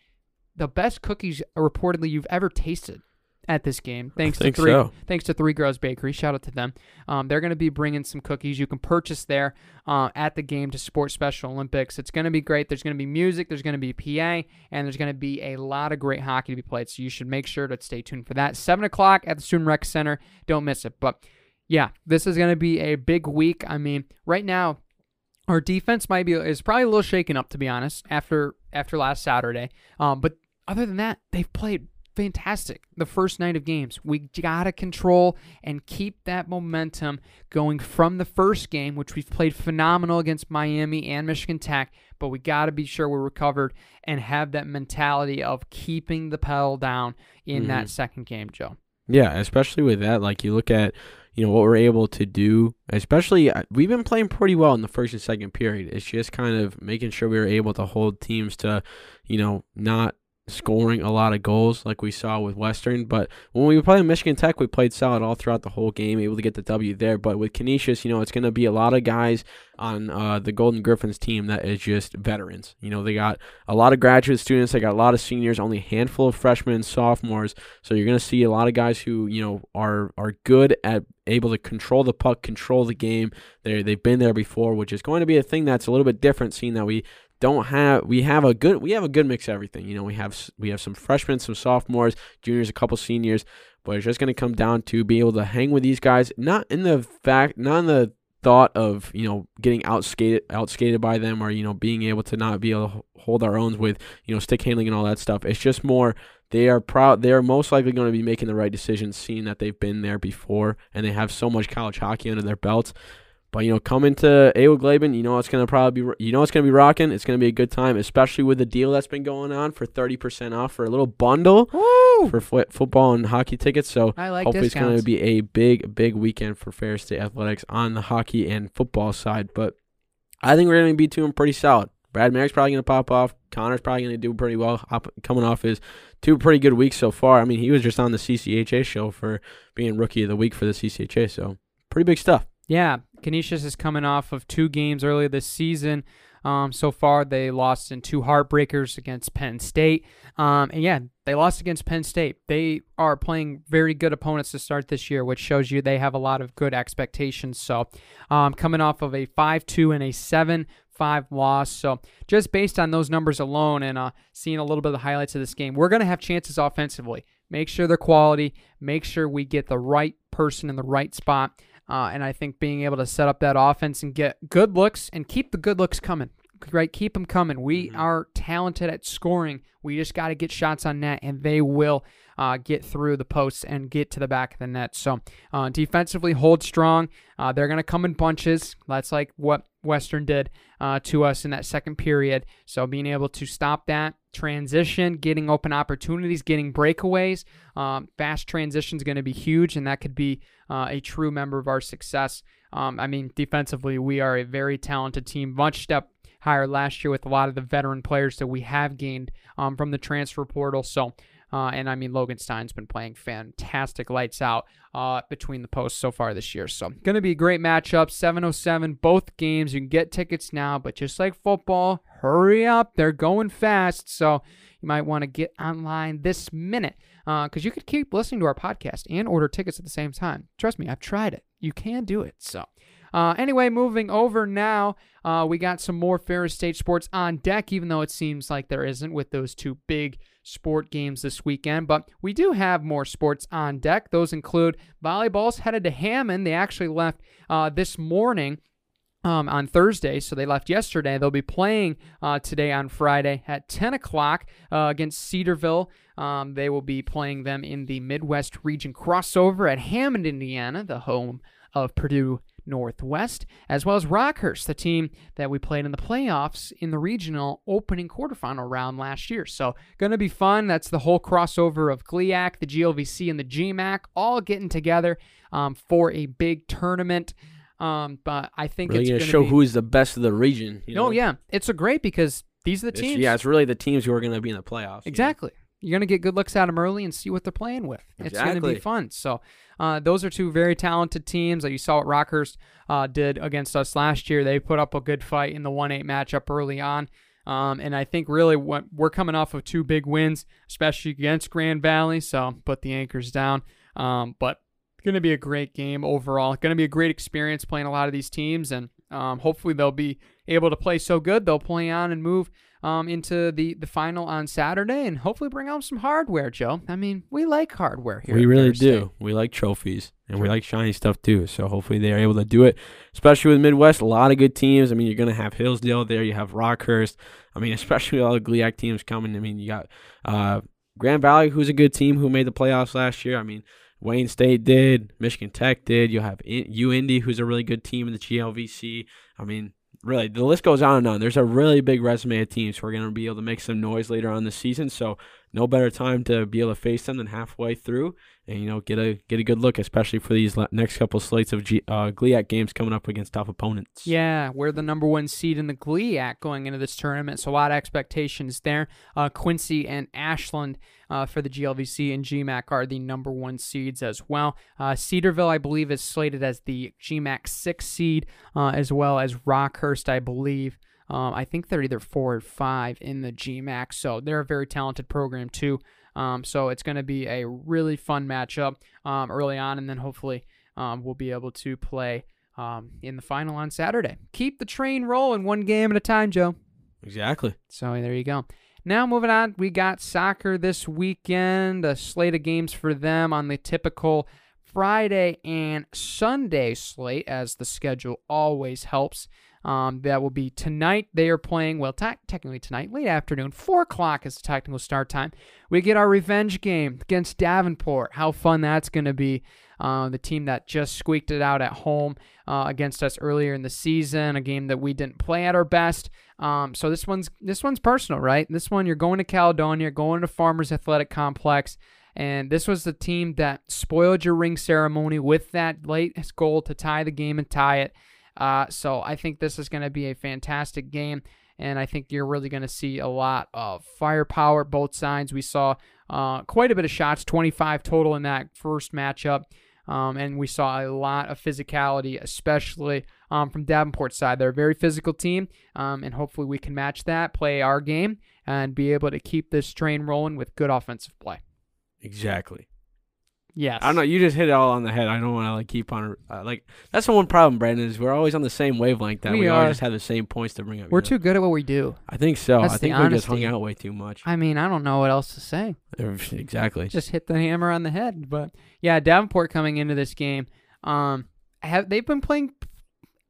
the best cookies reportedly you've ever tasted at this game. Thanks to three. so. Thanks to Three Girls Bakery. Shout out to them. Um, they're going to be bringing some cookies you can purchase there uh, at the game to support Special Olympics. It's going to be great. There's going to be music. There's going to be PA, and there's going to be a lot of great hockey to be played. So you should make sure to stay tuned for that. Seven o'clock at the Student Rec Center. Don't miss it. But yeah, this is going to be a big week. I mean, right now our defense might be is probably a little shaken up to be honest after after last Saturday. Um, but other than that, they've played fantastic the first night of games. We gotta control and keep that momentum going from the first game, which we've played phenomenal against Miami and Michigan Tech. But we gotta be sure we're recovered and have that mentality of keeping the pedal down in that second game, Joe. Yeah, especially with that, like you look at, you know, what we're able to do. Especially, uh, we've been playing pretty well in the first and second period. It's just kind of making sure we were able to hold teams to, you know, not scoring a lot of goals like we saw with Western. But when we were playing Michigan Tech, we played solid all throughout the whole game, able to get the W there. But with Canisius, you know, it's going to be a lot of guys on uh, the Golden Griffins team that is just veterans. You know, they got a lot of graduate students, they got a lot of seniors, only a handful of freshmen sophomores. So you're going to see a lot of guys who, you know, are are good at able to control the puck, control the game. They they've been there before, which is going to be a thing that's a little bit different seeing that we don't have we have a good we have a good mix of everything. You know, we have we have some freshmen, some sophomores, juniors, a couple seniors, but it's just going to come down to being able to hang with these guys, not in the fact, not in the thought of you know getting outskated outskated by them or you know being able to not be able to hold our own with you know stick handling and all that stuff. It's just more they are proud. They are most likely going to be making the right decisions, seeing that they've been there before and they have so much college hockey under their belts. But you know, coming to Ewigleben, you know it's going to probably be you know it's going to be rocking. It's going to be a good time, especially with the deal that's been going on for thirty percent off for a little bundle for fo- football and hockey tickets. So I like hopefully it's gonna be a big big weekend for Ferris State Athletics on the hockey and football side. But I think we're going to be doing pretty solid. Brad Merrick's probably going to pop off. Connor's probably going to do pretty well hop- coming off his two pretty good weeks so far. I mean, he was just on the CCHA show for being rookie of the week for the CCHA, so pretty big stuff. Yeah, Canisius is coming off of two games earlier this season. Um, so far, they lost in two heartbreakers against Penn State. Um, and yeah, they lost against Penn State. They are playing very good opponents to start this year, which shows you they have a lot of good expectations. So, um, coming off of a 5 2 and a 7 5 loss. So, just based on those numbers alone and uh, seeing a little bit of the highlights of this game, we're going to have chances offensively. Make sure they're quality, make sure we get the right person in the right spot. Uh, and I think being able to set up that offense and get good looks and keep the good looks coming, right? Keep them coming. We are talented at scoring. We just got to get shots on net, and they will uh, get through the posts and get to the back of the net. So uh, defensively, hold strong. Uh, they're going to come in bunches. That's like what Western did uh, to us in that second period. So being able to stop that transition, getting open opportunities, getting breakaways, um, fast transition is going to be huge, and that could be uh, a true member of our success. Um, I mean, defensively, we are a very talented team, much step higher last year with a lot of the veteran players that we have gained um, from the transfer portal. So, uh, and I mean, Logan Stein's been playing fantastic lights out uh, between the posts so far this year. So, going to be a great matchup. 707, both games. You can get tickets now, but just like football, hurry up. They're going fast. So, you might want to get online this minute because you could keep listening to our podcast and order tickets at the same time. Trust me, I've tried it. You can do it. So, uh, anyway, moving over now, uh, we got some more Ferris State sports on deck, even though it seems like there isn't with those two big sport games this weekend. But we do have more sports on deck. Those include volleyball's headed to Hammond. They actually left uh, this morning um, on Thursday, so they left yesterday. They'll be playing uh, today on Friday at 10 o'clock uh, against Cedarville. Um, they will be playing them in the Midwest Region crossover at Hammond, Indiana, the home of Purdue Northwest, as well as Rockhurst, the team that we played in the playoffs in the regional opening quarterfinal round last year. So, going to be fun. That's the whole crossover of GLIAC, the GLVC, and the GMAC all getting together um, for a big tournament. Um, but I think Really it's going to show be, who's the best of the region. You No, know? yeah, it's a great because these are the It's- teams. yeah, it's really the teams who are going to be in the playoffs. you know? Exactly. You're going to get good looks at them early and see what they're playing with. It's going to be fun. So, uh, those are two very talented teams that you saw what Rockhurst uh, did against us last year. They put up a good fight in the 1 8 matchup early on. Um, and I think really what we're coming off of two big wins, especially against Grand Valley. So put the anchors down. Um, but going to be a great game overall. Going to be a great experience playing a lot of these teams, and um, hopefully they'll be able to play so good they'll play on and move um, into the the final on Saturday, and hopefully bring home some hardware. Joe, I mean, we like hardware here. We really do. We like trophies and we like shiny stuff too. So hopefully they are able to do it, especially with Midwest. A lot of good teams. I mean, you're going to have Hillsdale there. You have Rockhurst. I mean, (laughs) especially with all the GLIAC teams coming. I mean, you got uh, Grand Valley, who's a good team who made the playoffs last year. I mean, Wayne State did. Michigan Tech did. You'll have UIndy, who's a really good team in the GLVC. I mean, really, the list goes on and on. There's a really big resume of teams who are going to be able to make some noise later on this season. So no better time to be able to face them than halfway through, and you know get a get a good look, especially for these next couple slates of G- uh, GLIAC games coming up against tough opponents. Yeah, we're the number one seed in the GLIAC going into this tournament, so a lot of expectations there. Uh, Quincy and Ashland uh, for the GLVC and GMAC are the number one seeds as well. Uh, Cedarville, I believe, is slated as the GMAC six seed, uh, as well as Rockhurst, I believe. Um, I think they're either four or five in the GMAC, so they're a very talented program too. Um, so it's going to be a really fun matchup um, early on, and then hopefully um, we'll be able to play um, in the final on Saturday. Keep the train rolling one game at a time, Joe. Exactly. So there you go. Now moving on, we got soccer this weekend. A slate of games for them on the typical Friday and Sunday slate, as the schedule always helps. Um, that will be tonight. They are playing, well, te- technically tonight, late afternoon. 4 o'clock is the technical start time. We get our revenge game against Davenport. How fun that's going to be. Uh, the team that just squeaked it out at home uh, against us earlier in the season, a game that we didn't play at our best. Um, so this one's this one's personal, right? This one you're going to Caledonia, going to Farmers Athletic Complex, and this was the team that spoiled your ring ceremony with that late goal to tie the game and tie it. Uh, so I think this is going to be a fantastic game, and I think you're really going to see a lot of firepower both sides. We saw uh, quite a bit of shots, 25 total in that first matchup. Um, and we saw a lot of physicality, especially um, from Davenport's side. They're a very physical team, um, and hopefully we can match that, play our game, and be able to keep this train rolling with good offensive play. Exactly. Yes. I don't know. You just hit it all on the head. I don't want to like keep on uh, like. That's the one problem, Brandon. Is we're always on the same wavelength. That We we, always just have the same points to bring up. We're too good at what we do. I think so. That's I think we just hung out way too much. I mean, I don't know what else to say. exactly. Just hit the hammer on the head. But yeah, Davenport coming into this game, um, have they've been playing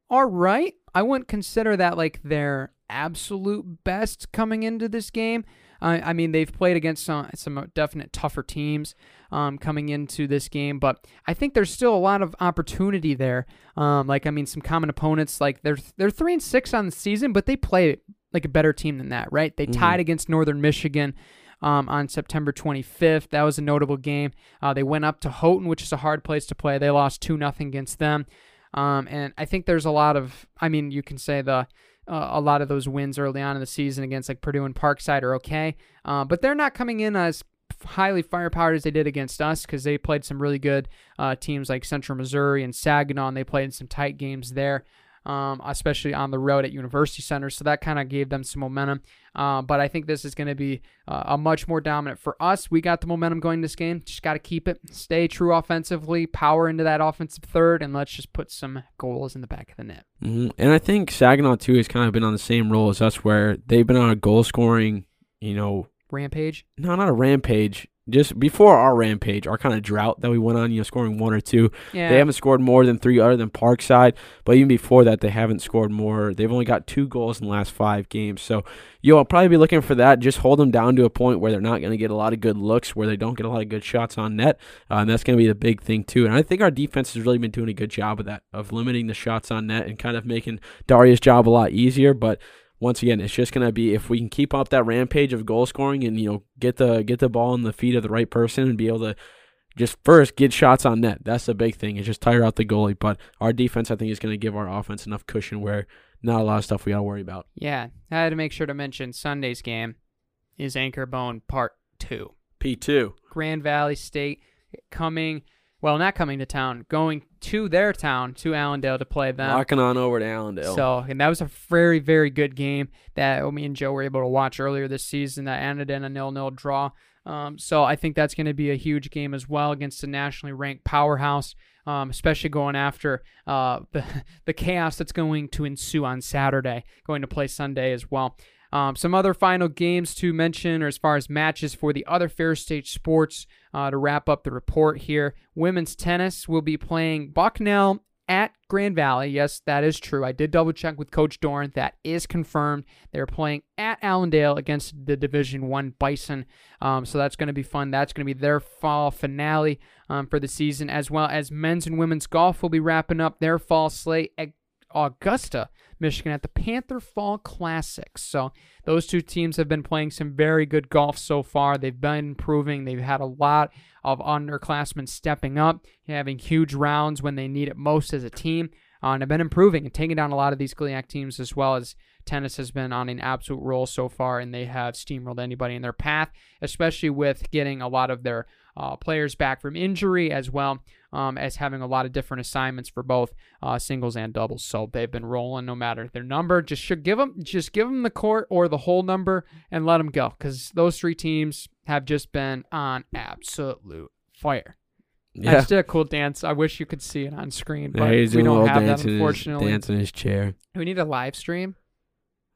all right. I wouldn't consider that like their absolute best coming into this game. Uh, I mean, they've played against some some definite tougher teams um, coming into this game, but I think there's still a lot of opportunity there. Um, like I mean, some common opponents like they're they're three and six on the season, but they play like a better team than that, right? They Mhm. tied against Northern Michigan. Um, on September 25th, that was a notable game. Uh, they went up to Houghton, which is a hard place to play. They lost two nothing against them. Um, and I think there's a lot of, I mean, you can say the uh, a lot of those wins early on in the season against like Purdue and Parkside are okay, uh, but they're not coming in as highly firepowered as they did against us because they played some really good uh, teams like Central Missouri and Saginaw, and they played in some tight games there. Um, especially on the road at University Center, so that kind of gave them some momentum. Uh, but I think this is going to be uh, a much more dominant for us. We got the momentum going this game. Just got to keep it, stay true offensively, power into that offensive third, and let's just put some goals in the back of the net. hmm And I think Saginaw too has kind of been on the same role as us, where they've been on a goal scoring, you know, Rampage. no, not a rampage. Just before our rampage, our kind of drought that we went on, you know, scoring one or two. Yeah. They haven't scored more than three other than Parkside, but even before that, they haven't scored more. They've only got two goals in the last five games. So, you'll probably be looking for that. Just hold them down to a point where they're not going to get a lot of good looks, where they don't get a lot of good shots on net. Uh, and that's going to be the big thing, too. And I think our defense has really been doing a good job of that, of limiting the shots on net and kind of making Daria's job a lot easier. But once again, it's just gonna be if we can keep up that rampage of goal scoring and you know get the get the ball in the feet of the right person and be able to just first get shots on net. That's the big thing. Is just tire out the goalie. But our defense, I think, is gonna give our offense enough cushion where not a lot of stuff we gotta worry about. Yeah. I had to make sure to mention Sunday's game is Anchor Bone Part 2. P two. Grand Valley State coming well, not coming to town, going to their town, to Allendale to play them. Rocking on over to Allendale. So, and that was a very, very good game that me and Joe were able to watch earlier this season that ended in a nil-nil draw. Um, so I think that's going to be a huge game as well against a nationally ranked powerhouse, um, especially going after uh, (laughs) the the chaos that's going to ensue on Saturday, going to play Sunday as well. Um, some other final games to mention, or as far as matches for the other Ferris State sports uh, to wrap up the report here. Women's tennis will be playing Bucknell at Grand Valley. Yes, that is true. I did double check with Coach Dorn. That is confirmed. They're playing at Allendale against the Division One Bison. Um, so that's going to be fun. That's going to be their fall finale um, for the season, as well as men's and women's golf will be wrapping up their fall slate at Augusta, Michigan, at the Panther Fall Classic. So those two teams have been playing some very good golf so far. They've been improving. They've had a lot of underclassmen stepping up, having huge rounds when they need it most as a team. Uh, and have been improving and taking down a lot of these GLIAC teams as well as tennis has been on an absolute roll so far and they have steamrolled anybody in their path, especially with getting a lot of their uh, players back from injury as well um, as having a lot of different assignments for both uh, singles and doubles. So they've been rolling no matter their number. Just should give them just give them the court or the whole number and let them go because those three teams have just been on absolute fire. yeah. That's a cool dance. I wish you could see it on screen, but yeah, we don't have that his- unfortunately. dance in his chair. We need a live stream.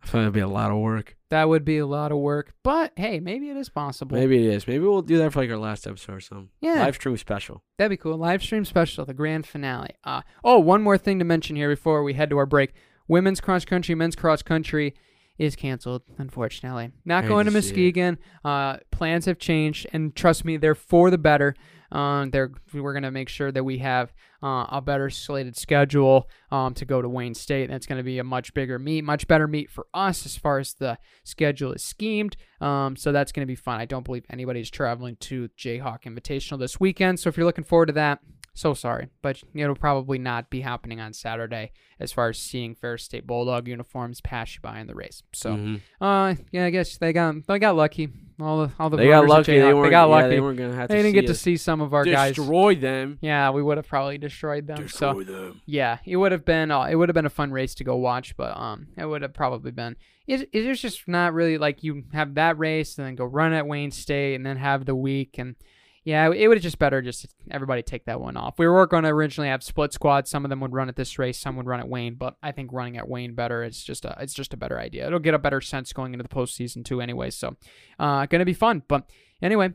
I feel like it'd be a lot of work. That would be a lot of work, but hey, maybe it is possible. Maybe it is. Maybe we'll do that for like our last episode or something. Yeah. Live stream special. That'd be cool. Live stream special, the grand finale. Uh, oh, one more thing to mention here before we head to our break. Women's cross country, men's cross country is canceled, unfortunately. Not going to to. Muskegon. Uh, plans have changed, and trust me, they're for the better. Um, we're going to make sure that we have uh, a better slated schedule um, to go to Wayne State. That's going to be a much bigger meet, much better meet for us as far as the schedule is schemed. Um, so that's going to be fun. I don't believe anybody's traveling to Jayhawk Invitational this weekend. So if you're looking forward to that, so sorry, but it'll probably not be happening on Saturday as far as seeing Ferris State Bulldog uniforms pass you by in the race. So, Mhm. uh, yeah, I guess they got they got lucky. All the all the they got lucky. They Jayhawk, weren't. got yeah, lucky. they weren't gonna have They to didn't see get to see some of our guys. destroy them. Yeah, we would have probably destroyed them. so Destroy them. yeah, it would have been uh, it would have been a fun race to go watch, but um, it would have probably been. It, it was just not really like you have that race and then go run at Wayne State and then have the week and yeah, it would have just better just everybody take that one off. We were going to originally have split squads. Some of them would run at this race, some would run at Wayne, but I think running at Wayne better. It's just a it's just a better idea. It'll get a better sense going into the postseason too, anyway. So, uh, gonna be fun. But anyway,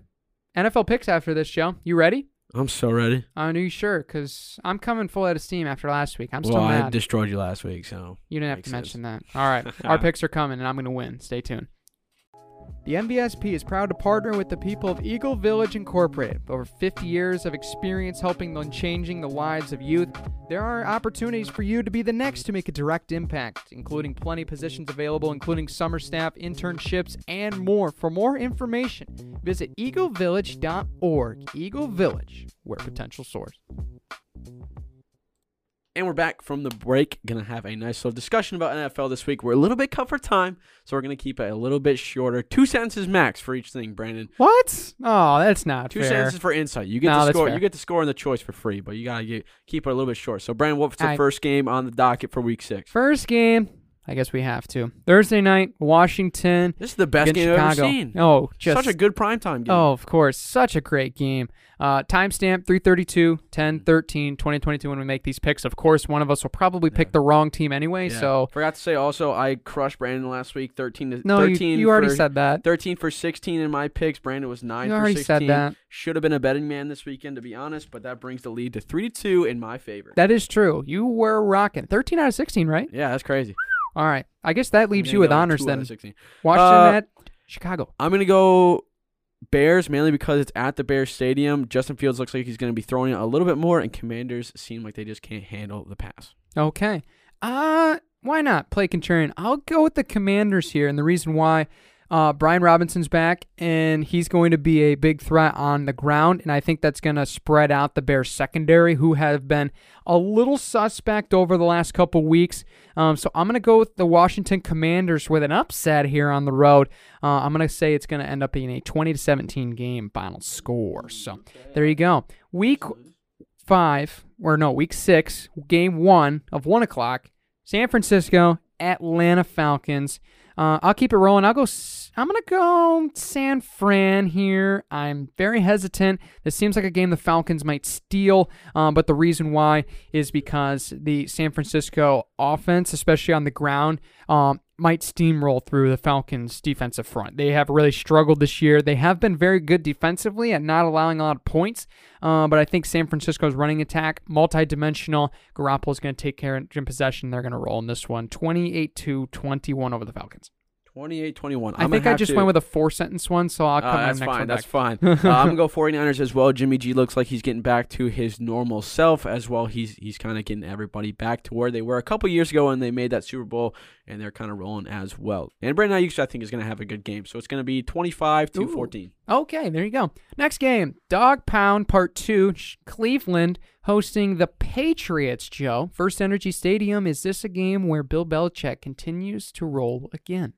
NFL picks after this show. You ready? I'm so ready. Are you sure? Because I'm coming full out of steam after last week. I'm still well, I destroyed you last week, so you didn't have to mention that. All right. (laughs) Our picks are coming, and I'm going to win. Stay tuned. The MVSP is proud to partner with the people of Eagle Village Incorporated. Over 50 years of experience helping and changing the lives of youth, there are opportunities for you to be the next to make a direct impact, including plenty of positions available, including summer staff, internships, and more. For more information, visit eaglevillage.org. Eagle Village, where potential soars. And we're back from the break. Gonna have a nice little discussion about NFL this week. We're a little bit cut for time, so we're gonna keep it a little bit shorter. Two sentences max for each thing, Brandon. What? Oh, that's not Two fair. sentences for insight. You get No, the score. fair. You get the score and the choice for free, but you gotta get, keep it a little bit short. So, Brandon, what's the I- first game on the docket for Week Six? First game, I guess we have to. Thursday night, Washington This is the best game I've ever seen. Oh, just Such a good primetime game. Oh, of course. Such a great game. Uh, timestamp 332, 10, 13, 2022 when we make these picks. Of course, one of us will probably pick the wrong team anyway. Yeah. So, forgot to say also, I crushed Brandon last week. Thirteen to no, you, thirteen. you already for, said that. Thirteen for sixteen in my picks. Brandon was nine You for already sixteen. said that. Should have been a betting man this weekend, to be honest, but that brings the lead to three to two in my favor. That is true. You were rocking. 13 out of 16, right? yeah, that's crazy. All right. I guess that leaves you with honors two out of then. 16. Washington Uh, at Chicago. I'm gonna go Bears mainly because it's at the Bears Stadium. Justin Fields looks like he's gonna be throwing a little bit more, and Commanders seem like they just can't handle the pass. Okay. Uh, why not play contrarian? I'll go with the Commanders here, and the reason why. Uh, Brian Robinson's back, and he's going to be a big threat on the ground, and I think that's going to spread out the Bears secondary, who have been a little suspect over the last couple weeks. Um, so I'm going to go with the Washington Commanders with an upset here on the road. Uh, I'm going to say it's going to end up being a 20 to 17 game final score. So there you go. Week five, or no, week six, game one of one o'clock. San Francisco, Atlanta Falcons. Uh, I'll keep it rolling. I'll go. I'm gonna go San Fran here. I'm very hesitant. This seems like a game the Falcons might steal, um, but the reason why is because the San Francisco offense, especially on the ground, um, might steamroll through the Falcons' defensive front. They have really struggled this year. They have been very good defensively at not allowing a lot of points, uh, but I think San Francisco's running attack, multi-dimensional. Garoppolo's going to take care of possession. They're going to roll in this one, 28 to 21 over the Falcons. 28-21. I think I just went with a four-sentence one, so I'll come Uh, that's fine. That's back. fine. (laughs) uh, I'm gonna go 49ers as well. Jimmy G looks like he's getting back to his normal self as well. He's he's kind of getting everybody back to where they were a couple years ago when they made that Super Bowl, and they're kind of rolling as well. And Brandon Aiyuk, I think, is gonna have a good game. So it's gonna be 25 to Ooh. 14. Okay, there you go. Next game, Dog Pound Part 2, Cleveland hosting the Patriots, Joe. First Energy Stadium. Is this a game where Bill Belichick continues to roll again?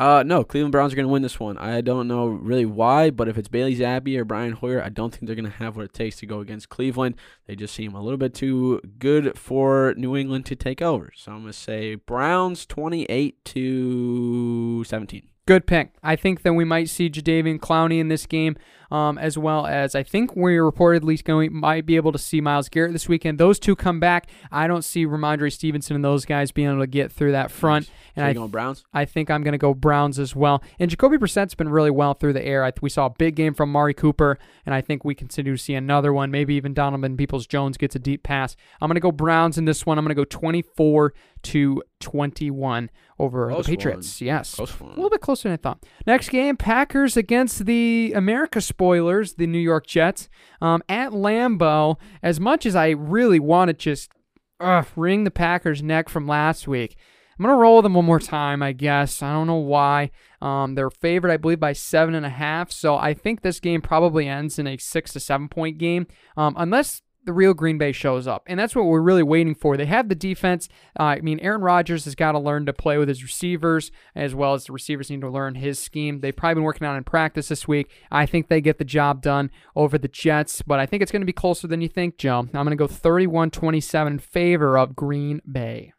Uh, no, Cleveland Browns are going to win this one. I don't know really why, but if it's Bailey Zappe or Brian Hoyer, I don't think they're going to have what it takes to go against Cleveland. They just seem a little bit too good for New England to take over. So I'm going to say Browns 28 to 17. Good pick. I think that we might see Jadeveon Clowney in this game, um, as well as I think we're reportedly going might be able to see Myles Garrett this weekend. Those two come back. I don't see Rhamondre Stevenson and those guys being able to get through that front. So And you I going Browns? I think I'm going to go Browns as well. And Jacoby Brissett's been really well through the air. I we saw a big game from Mari Cooper, and I think we continue to see another one. Maybe even Donovan Peoples Jones gets a deep pass. I'm going to go Browns in this one. I'm going to go 24 to 21 over Close the Patriots. Yes. One. A little bit closer than I thought. Next game, Packers against the America spoilers, the New York Jets, um, at Lambeau. As much as I really want to just uh, wring the Packers' neck from last week, I'm gonna roll them one more time. I guess I don't know why. Um, they're favored, I believe, by seven and a half. So I think this game probably ends in a six to seven point game, um, unless the real Green Bay shows up, and that's what we're really waiting for. They have the defense. Uh, I mean, Aaron Rodgers has got to learn to play with his receivers, as well as the receivers need to learn his scheme. They've probably been working on in practice this week. I think they get the job done over the Jets, but I think it's going to be closer than you think, Joe. I'm going to go 31-27 in favor of Green Bay.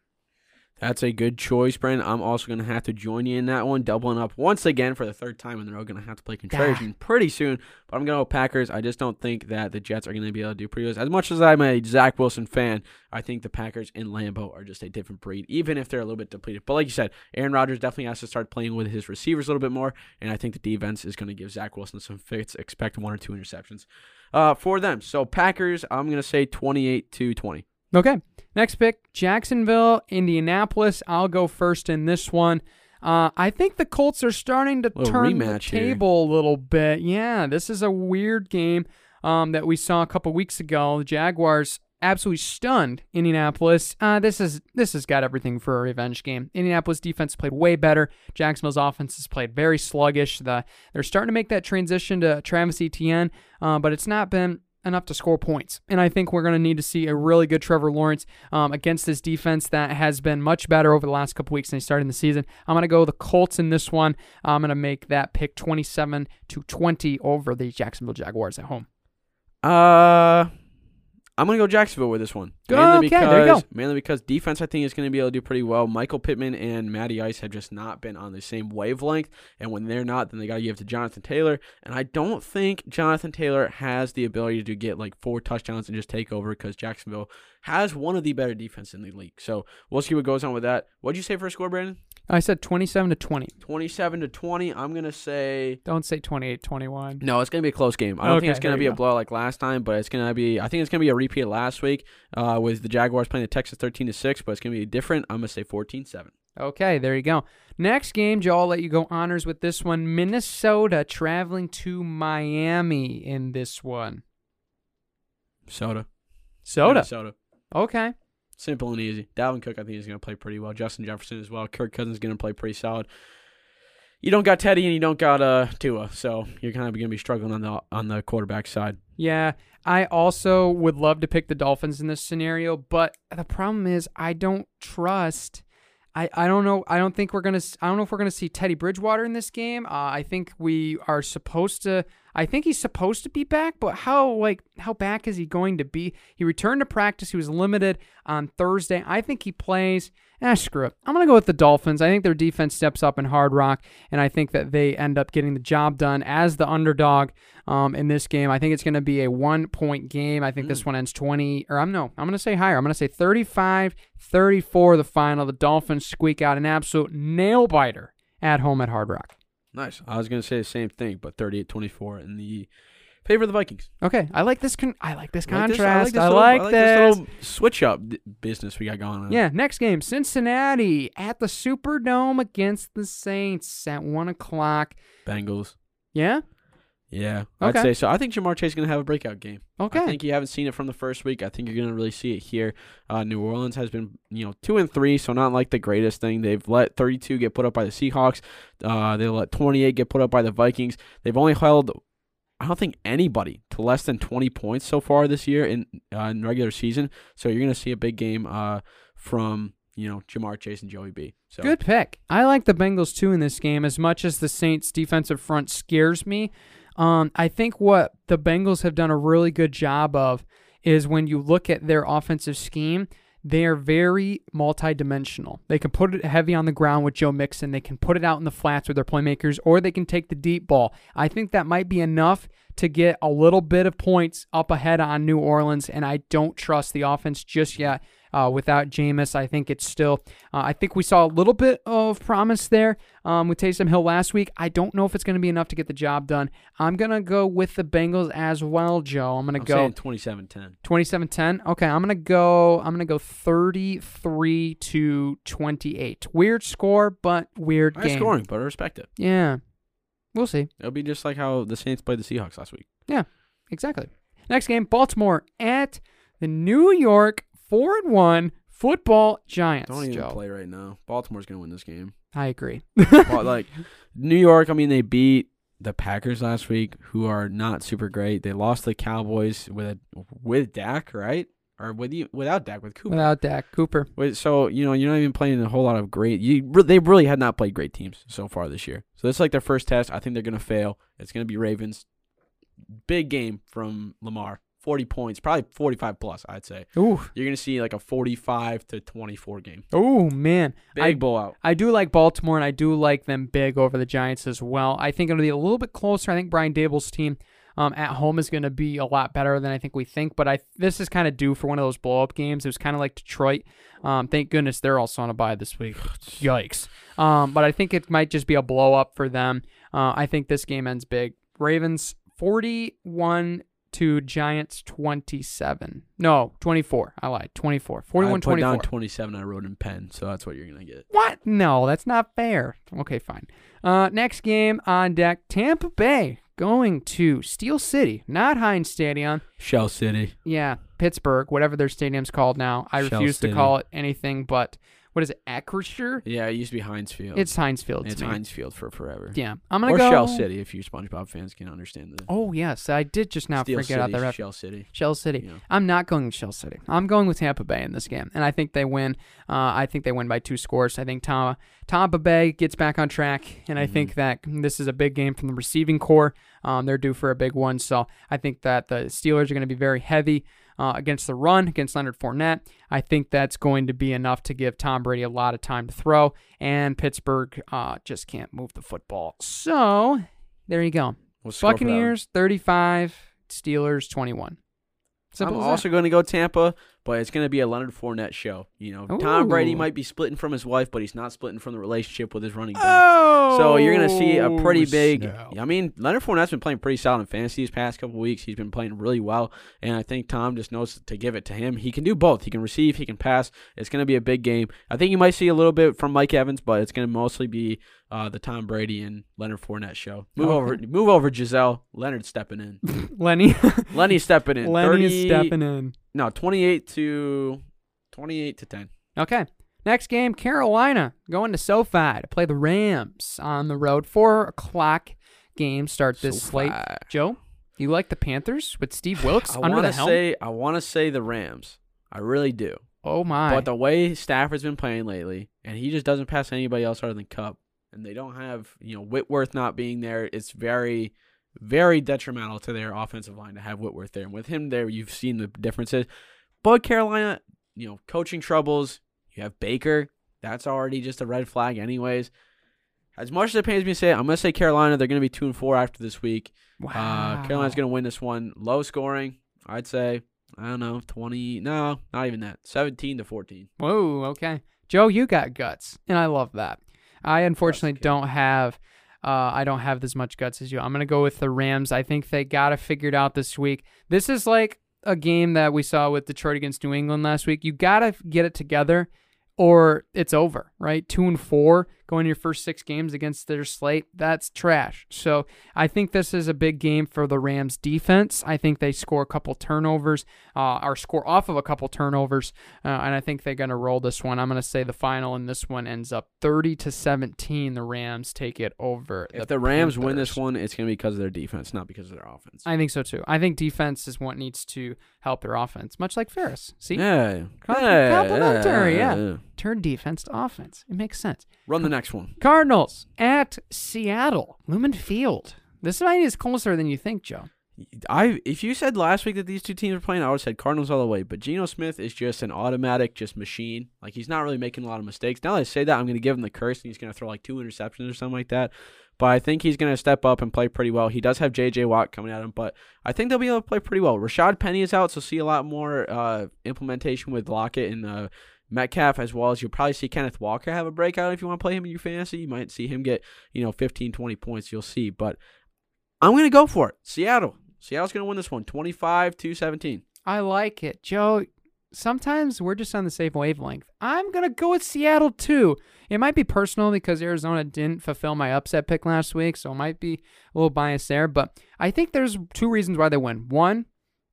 That's a good choice, Brandon. I'm also going to have to join you in that one, doubling up once again for the third time in a row. Going to have to play contrarian pretty soon, but I'm going to go Packers. I just don't think that the Jets are going to be able to do pretty. As much as I'm a Zach Wilson fan, I think the Packers and Lambeau are just a different breed, even if they're a little bit depleted. But like you said, Aaron Rodgers definitely has to start playing with his receivers a little bit more, and I think the defense is going to give Zach Wilson some fits. Expect one or two interceptions uh, for them. So Packers, I'm going to say 28 to 20. Okay. Next pick Jacksonville, Indianapolis. I'll go first in this one. Uh, I think the Colts are starting to turn the rematch here. table a little bit. Yeah, this is a weird game um, that we saw a couple weeks ago. The Jaguars absolutely stunned Indianapolis. Uh, this is this has got everything for a revenge game. Indianapolis defense played way better. Jacksonville's offense has played very sluggish. The, they're starting to make that transition to Travis Etienne, uh, but it's not been enough to score points. And I think we're going to need to see a really good Trevor Lawrence um, against this defense that has been much better over the last couple weeks than he started in the season. I'm going to go the Colts in this one. I'm going to make that pick 27 to 20 over the Jacksonville Jaguars at home. Uh, I'm gonna go Jacksonville with this one. Mainly okay, because there you go. mainly because defense I think is gonna be able to do pretty well. Michael Pittman and Matty Ice have just not been on the same wavelength, and when they're not, then they gotta give it to Jonathan Taylor. And I don't think Jonathan Taylor has the ability to get like four touchdowns and just take over because Jacksonville has one of the better defense in the league. So we'll see what goes on with that. What'd you say for a score, Brandon? I said 27 to 20. 27 to 20. I'm gonna say Don't say 28 21. no, it's gonna be a close game. I don't Okay, think it's gonna be you a blow like last time, but it's gonna be. I think it's gonna be a repeat of last week uh, with the Jaguars playing the Texas 13 to six, but it's gonna be different. I'm gonna say 14-7. Okay, there you go. Next game, Joe, I'll let you go honors with this one. Minnesota traveling to Miami in this one. Soda. Soda. Soda. Okay. Simple and easy. Dalvin Cook, I think, is gonna play pretty well. Justin Jefferson as well. Kirk Cousins is gonna play pretty solid. You don't got Teddy and you don't got uh Tua, so you're kind of gonna be struggling on the on the quarterback side. Yeah, I also would love to pick the Dolphins in this scenario, but the problem is I don't trust. I, I don't know. I don't think we're gonna. I don't know if we're gonna see Teddy Bridgewater in this game. Uh, I think we are supposed to. I think he's supposed to be back, but how like how back is he going to be? He returned to practice. He was limited on Thursday. I think he plays. Ah, screw it. I'm gonna go with the Dolphins. I think their defense steps up in Hard Rock, and I think that they end up getting the job done as the underdog um, in this game. I think it's gonna be a one point game. I think this one ends 20, or I'm no, I'm gonna say higher. I'm gonna say 35 34 the final. The Dolphins squeak out an absolute nail biter at home at Hard Rock. Nice. I was going to say the same thing, but 38-24 in the favor of the Vikings. Okay, I like this. Con- I like this I like this- contrast. I little- like this this. little switch up d- business we got going on. Yeah, next game, Cincinnati at the Superdome against the Saints at one o'clock. Bengals. Yeah. Yeah, I'd say so. I think Ja'Marr Chase is going to have a breakout game. Okay. I think you haven't seen it from the first week. I think you're going to really see it here. Uh, New Orleans has been, you know, two and three, so not like the greatest thing. They've let 32 get put up by the Seahawks. Uh, they let 28 get put up by the Vikings. They've only held, I don't think anybody to less than 20 points so far this year in uh, in regular season. So you're going to see a big game uh, from you know Ja'Marr Chase and Joey B. So Good pick. I like the Bengals too in this game as much as the Saints defensive front scares me. Um, I think what the Bengals have done a really good job of is when you look at their offensive scheme, they are very multidimensional. They can put it heavy on the ground with Joe Mixon. They can put it out in the flats with their playmakers, or they can take the deep ball. I think that might be enough to get a little bit of points up ahead on New Orleans, and I don't trust the offense just yet. Uh, without Jameis, I think it's still. Uh, I think we saw a little bit of promise there um, with Taysom Hill last week. I don't know if it's going to be enough to get the job done. I'm gonna go with the Bengals as well, Joe. I'm gonna go 27-10. 27-10. Okay, I'm gonna go. I'm gonna go 33 to 28. Weird score, but weird High game. scoring, but I respect it. Yeah, we'll see. It'll be just like how the Saints played the Seahawks last week. Yeah, exactly. Next game, Baltimore at the New York four and one football Giants. Don't even Joe. play right now. Baltimore's gonna win this game. I agree. (laughs) well, like New York, I mean, they beat the Packers last week, who are not super great. They lost the Cowboys with with Dak, right? Or with you without Dak, with Cooper. Without Dak Cooper. Wait, so you know you're not even playing a whole lot of great. You they really had not played great teams so far this year. So it's like their first test. I think they're gonna fail. It's gonna be Ravens. Big game from Lamar. Forty points, probably forty-five plus. I'd say Ooh, you're gonna see like a forty-five to twenty-four game. Oh, man. Big I, blowout. I do like Baltimore, and I do like them big over the Giants as well. I think it'll be a little bit closer. I think Brian Daboll's team um, at home is going to be a lot better than I think we think. But I this is kind of due for one of those blow up games. It was kind of like Detroit. Um, thank goodness they're also on a bye this week. (sighs) Yikes. Um, but I think it might just be a blow up for them. Uh, I think this game ends big. Ravens 41 to Giants 27. No, 24. I lied. 24. 41 I put down 27. I wrote in pen, so that's what you're gonna get. What? No, that's not fair. Okay, fine. Uh, next game on deck Tampa Bay going to Steel City, not Heinz Stadium. Shell City. Yeah, Pittsburgh, whatever their stadium's called now. I Shell refuse to call it anything but, what is it, Acrisure? Yeah, it used to be Heinz Field. It's Heinz Field. it's. Heinz Field for forever. Yeah, I'm going or to go. Shell City if you SpongeBob fans can understand the Oh, yes, I did just now Steel forget City, out the ref. Shell City. Shell City. Yeah. I'm not going with Shell City. I'm going with Tampa Bay in this game, and I think they win. Uh, I think they win by two scores. I think Tampa Tampa Bay gets back on track, and I think that this is a big game from the receiving core. Um, they're due for a big one, so I think that the Steelers are going to be very heavy. Uh, against the run, against Leonard Fournette. I think that's going to be enough to give Tom Brady a lot of time to throw, and Pittsburgh uh, just can't move the football. So, there you go. We'll score for that one. Buccaneers 35, Steelers 21. Simple I'm that. also going to go Tampa, but it's going to be a Leonard Fournette show. You know, Tom Brady might be splitting from his wife, but he's not splitting from the relationship with his running back. Oh, So you're going to see a pretty big. snap. I mean, Leonard Fournette's been playing pretty solid in fantasy these past couple weeks. He's been playing really well, and I think Tom just knows to give it to him. He can do both. He can receive. He can pass. It's going to be a big game. I think you might see a little bit from Mike Evans, but it's going to mostly be uh, the Tom Brady and Leonard Fournette show. Move Okay. over, move over, Gisele. Leonard stepping in. (laughs) Lenny. Lenny stepping in. Lenny 30 is stepping in. No, 28 to 28 to 10. Okay. Next game, Carolina going to SoFi to play the Rams on the road. Four o'clock game start this SoFi. slate. Joe, you like the Panthers with Steve (sighs) Wilkes I under want the to helm? say I want to say the Rams. I really do. oh my! But the way Stafford's been playing lately, and he just doesn't pass anybody else other than Kupp, and they don't have you know Whitworth not being there. It's very very detrimental to their offensive line to have Whitworth there. And with him there, you've seen the differences. But Carolina, you know, coaching troubles. You have Baker. That's already just a red flag, anyways. As much as it pains me to say it, I'm going to say Carolina. They're going to be two and four after this week. Uh, Carolina's going to win this one. Low scoring, I'd say. I don't know, 20. No, not even that. 17 to 14. Whoa, okay. Joe, you got guts, and I love that. I unfortunately okay. don't have uh, I don't have as much guts as you. I'm gonna go with the Rams. I think they got it figured out this week. This is like a game that we saw with Detroit against New England last week. You gotta get it together, or it's over. Right, two and four going your first six games against their slate. That's trash. So I think this is a big game for the Rams defense. I think they score a couple turnovers, uh, or score off of a couple turnovers, uh, and I think they're gonna roll this one. I'm gonna say the final in this one ends up 30 to 17. The Rams take it over. If the Rams win this one, it's going to be because of their defense, not because of their offense. I think so too. I think defense is what needs to help their offense, much like Ferris. See, yeah. Com- Yeah, complimentary, yeah. yeah. turn defense to offense. It makes sense. Run the next one. Cardinals at Seattle, Lumen Field. This might is closer than you think, Joe. I if you said last week that these two teams were playing, I would have said Cardinals all the way. But Geno Smith is just an automatic, just machine. Like he's not really making a lot of mistakes. Now that I say that, I'm going to give him the curse, and he's going to throw like two interceptions or something like that. But I think he's going to step up and play pretty well. He does have J.J. Watt coming at him, but I think they'll be able to play pretty well. Rashad Penny is out, so see a lot more uh, implementation with Lockett and uh, Metcalf, as well as you'll probably see Kenneth Walker have a breakout if you want to play him in your fantasy. You might see him get, you know, 15, 20 points. You'll see. But I'm going to go for it. Seattle. Seattle's going to win this one 25 to 17. I like it, Joe. Sometimes we're just on the same wavelength. I'm gonna go with Seattle too. It might be personal because Arizona didn't fulfill my upset pick last week, so it might be a little biased there. But I think there's two reasons why they win. One,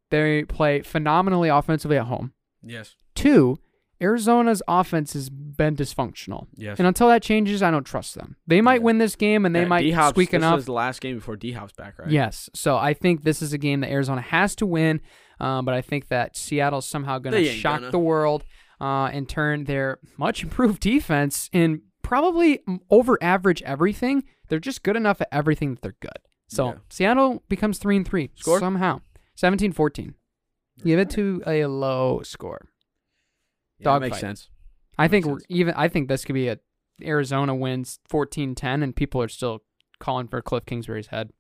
they play phenomenally offensively at home. Yes. Two, Arizona's offense has been dysfunctional. Yes. And until that changes, I don't trust them. They might Yeah. win this game and they Yeah, might D-Hop's- squeak this enough. was the last game before D Hop's back, right? Yes. So I think this is a game that Arizona has to win, um, but I think that Seattle's somehow going to shock gonna. the world uh, and turn their much improved defense in probably over average everything. They're just good enough at everything that they're good. So Yeah. Seattle becomes 3 and 3 Score? somehow. 17-14. Give it to a low score. Yeah, that Dog makes fight. sense. I think sense. even I think this could be a Arizona wins 14-10 and people are still calling for Cliff Kingsbury's head.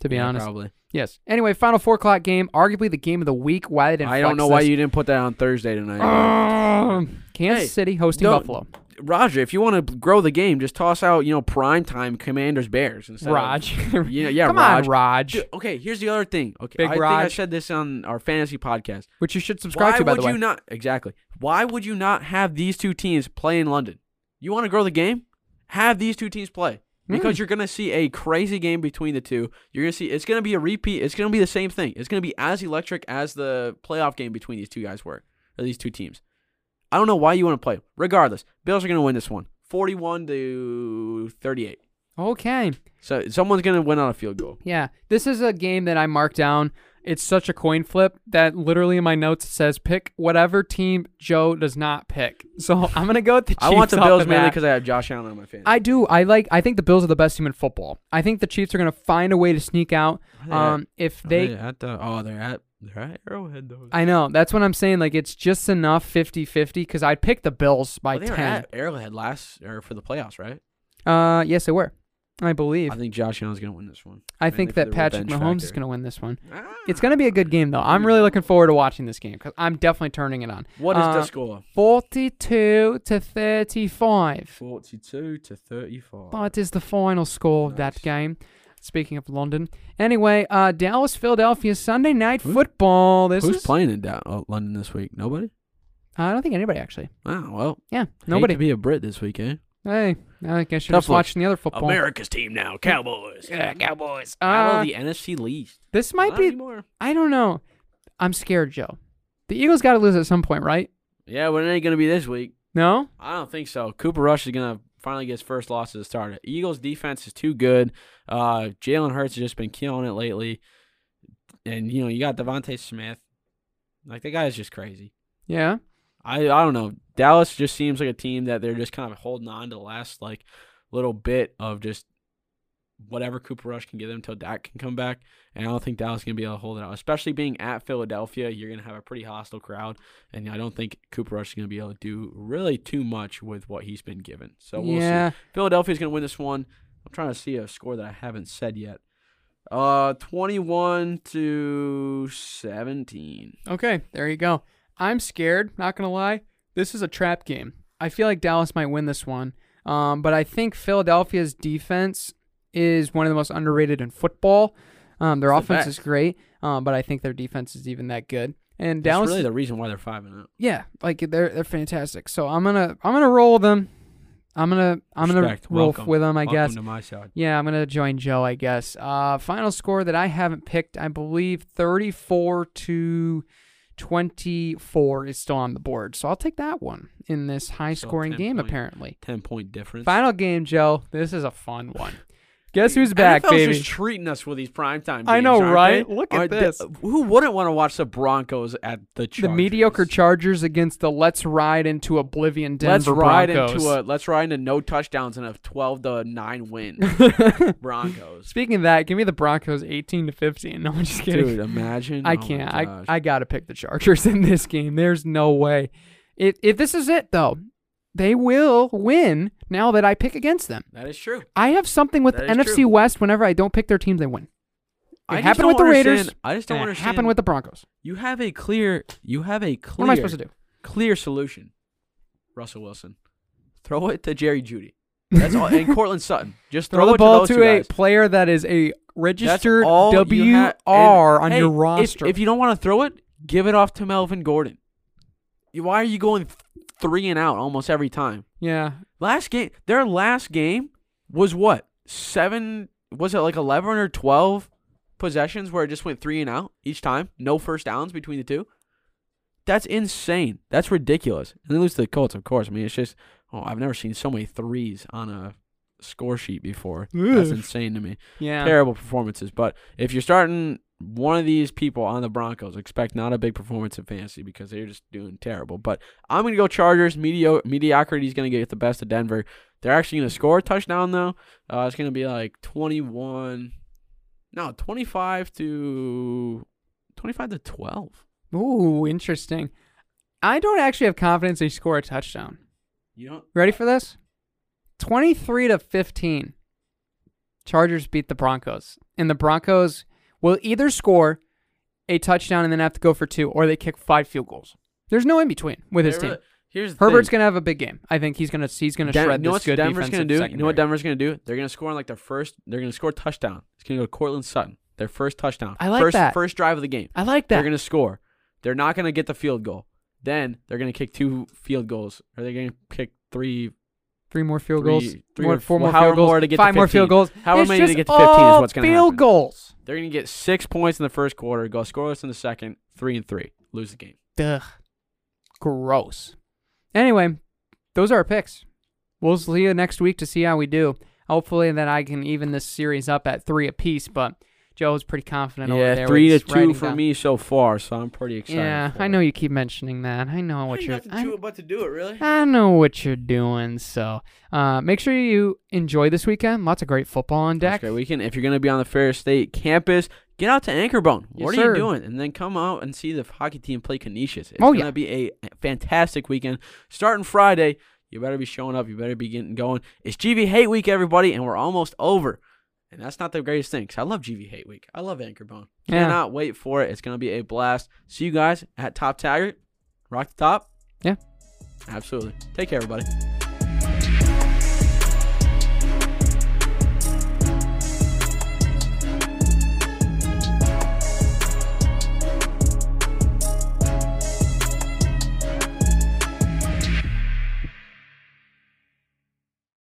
To be Yeah, honest. Probably. Yes. Anyway, final four o'clock game, arguably the game of the week. Why they didn't I don't know why you didn't put that on Thursday tonight. Um, Kansas Hey, City hosting Buffalo. Roger, if you want to grow the game, just toss out, you know, prime time Commanders Bears instead Raj. Of, (laughs) you know, yeah, Come Raj. on, Raj. Dude, okay, here's the other thing. Okay, Big I think I said this on our fantasy podcast. Which you should subscribe Why to, by would the way. you not? Exactly. Why would you not have these two teams play in London? You want to grow the game? Have these two teams play because Mm. you're going to see a crazy game between the two. You're going to see it's going to be a repeat. It's going to be the same thing. It's going to be as electric as the playoff game between these two guys were, or these two teams. I don't know why you want to play. Regardless, Bills are going to win this one, 41 to 38. okay. So someone's going to win on a field goal. Yeah. This is a game that I marked down. It's such a coin flip that literally in my notes it says pick whatever team Joe does not pick. So (laughs) I'm gonna go with the Chiefs. I want the Bills mainly because I have Josh Allen on my fantasy. I do. I like. I think the Bills are the best team in football. I think the Chiefs are gonna find a way to sneak out. Um, if Are they at the oh they're at they're at Arrowhead though. I know. That's what I'm saying. Like, it's just enough 50 50 because I'd pick the Bills by Well, they were 10. at Arrowhead last or for the playoffs, right? Uh, yes, they were. I believe. I think Josh Allen's gonna win this one. I think that Patrick Mahomes is going to win this one. Ah. It's going to be a good game, though. I'm really looking forward to watching this game because I'm definitely turning it on. What is Uh, the score? 42 to 35. Forty-two to thirty-five. That is the final score of that Nice. game. Speaking of London. Anyway, uh, Dallas, Philadelphia, Sunday night football. This Who's is. playing in da- oh, London this week? Nobody. I don't think anybody, actually. Oh well. Yeah, Hate nobody. to be a Brit this week, eh? Hey, I guess you're Tough just look. watching the other football. America's team now, Cowboys. Yeah, Cowboys. Battle Uh, of the NFC least. this might Not be. anymore. I don't know. I'm scared, Joe. The Eagles got to lose at some point, right? Yeah, but it ain't gonna be this week. No. I don't think so. Cooper Rush is gonna finally gets first loss as a starter. Eagles defense is too good. Uh, Jalen Hurts has just been killing it lately, and you know you got DeVonta Smith. Like the guy is just crazy. Yeah. I I don't know. Dallas just seems like a team that they're just kind of holding on to the last like little bit of just whatever Cooper Rush can give them until Dak can come back. And I don't think Dallas is going to be able to hold it out, especially being at Philadelphia. You're going to have a pretty hostile crowd, and I don't think Cooper Rush is going to be able to do really too much with what he's been given. So we'll yeah. see. Philadelphia's going to win this one. I'm trying to see a score that I haven't said yet. Uh, 21 to 17. Okay, there you go. I'm scared, not going to lie. This is a trap game. I feel like Dallas might win this one. Um, but I think Philadelphia's defense is one of the most underrated in football. Um, their It's the offense is great, um, but I think their defense is even that good. And That's Dallas, really the reason why they're 5 and 0. yeah, like they're they're fantastic. So I'm gonna I'm gonna roll them. I'm gonna I'm gonna Respect. roll Welcome. with them. I Welcome guess. to my side. Yeah, I'm gonna join Joe. I guess. Uh, final score that I haven't picked, I believe, 34 to 24 is still on the board. So I'll take that one in this high-scoring game. point. Apparently, 10 point difference. final game, Joe. This is a fun one. Guess who's back, NFL's baby? just treating us with these primetime games. I know, aren't right? they? Look at Aren't they- this. who wouldn't want to watch the Broncos at the Chargers? the mediocre Chargers against the let's ride into oblivion Denver Let's ride Broncos. into a let's ride into no touchdowns and a 12 to 9 win (laughs) Broncos. Speaking of that, give me the Broncos 18 to 15. (laughs) No, I'm just kidding. Dude, imagine. I Oh can't. I. I gotta pick the Chargers (laughs) in this game. There's no way. If if this is it though, they will win. Now that I pick against them, that is true. I have something with That the NFC true. West. Whenever I don't pick their teams, they win. It I just happened don't with the Raiders. understand- I just don't and it understand. happened with the Broncos. You have a clear. You have a clear. What am I supposed to do? Clear solution. Russell Wilson. Throw it to Jerry Jeudy. That's all. And (laughs) Courtland Sutton. Just throw, Throw the it ball to, to, those two a guys. player that is a registered all you WR ha- and, on hey, your if- roster. If, you don't want to throw it, give it off to Melvin Gordon. You- Why are you going th- three and out almost every time? yeah, Last game, their last game was what seven? Was it like eleven or twelve possessions where it just went three and out each time? No first downs between the two. That's insane. That's ridiculous. And they lose to the Colts, of course. I mean, it's just oh, I've never seen so many threes on a score sheet before. That's insane to me yeah. terrible performances. But if you're starting one of these people on the Broncos, expect not a big performance in fantasy because they're just doing terrible. But I'm gonna go Chargers. Medio- mediocrity is gonna get the best of Denver. They're actually gonna score a touchdown though. Uh, it's gonna be like 21, no, 25 to 25 to 12. Ooh, interesting. I don't actually have confidence they score a touchdown. You don't? Ready for this? 23 to 15. Chargers beat the Broncos. And the Broncos will either score a touchdown and then have to go for two, or they kick five field goals. There's no in between with his team. Here's the Herbert's thing. gonna have a big game. I think he's gonna he's gonna Den- shred you know this what good Denver's gonna defensive do? You know secondary. what Denver's gonna do? They're gonna score on like their first. They're gonna score a touchdown. It's gonna go to Courtland Sutton. Their first touchdown. I like first, that. First drive of the game. I like that. They're gonna score. They're not gonna get the field goal. Then they're gonna kick two field goals. Or they're gonna kick three. Three more field three- goals. three more, or four well, more field goals. more to get to five more field goals. However It's many to get to 15 is what's gonna field goals. They're gonna get six points in the first quarter. Go scoreless in the second. Three and three. Lose the game. Ugh. Gross. Anyway, those are our picks. We'll see you next week to see how we do. Hopefully that I can even this series up at three apiece, but Joe's pretty confident over there. Yeah, three to with two writing for down- me so far. So I'm pretty excited. Yeah, for I it. know you keep mentioning that. I know what Ain't you're. nothing I, to it but to do it, really. I know what you're doing. So, uh, make sure you enjoy this weekend. Lots of great football on That's deck. a great weekend. If you're going to be on the Ferris State campus, get out to Anchorbone. Yes, what are sir. you doing? And then come out and see the hockey team play Canisius. It's Oh, going yeah. to be a fantastic weekend. Starting Friday, you better be showing up. You better be getting going. It's GV Hate Week, everybody, and we're almost over. And that's not the greatest thing because I love GV Hate Week. I love Anchorbone. Yeah. Cannot wait for it. It's going to be a blast. See you guys at Top Taggart. Rock the top. Yeah. Absolutely. Take care, everybody.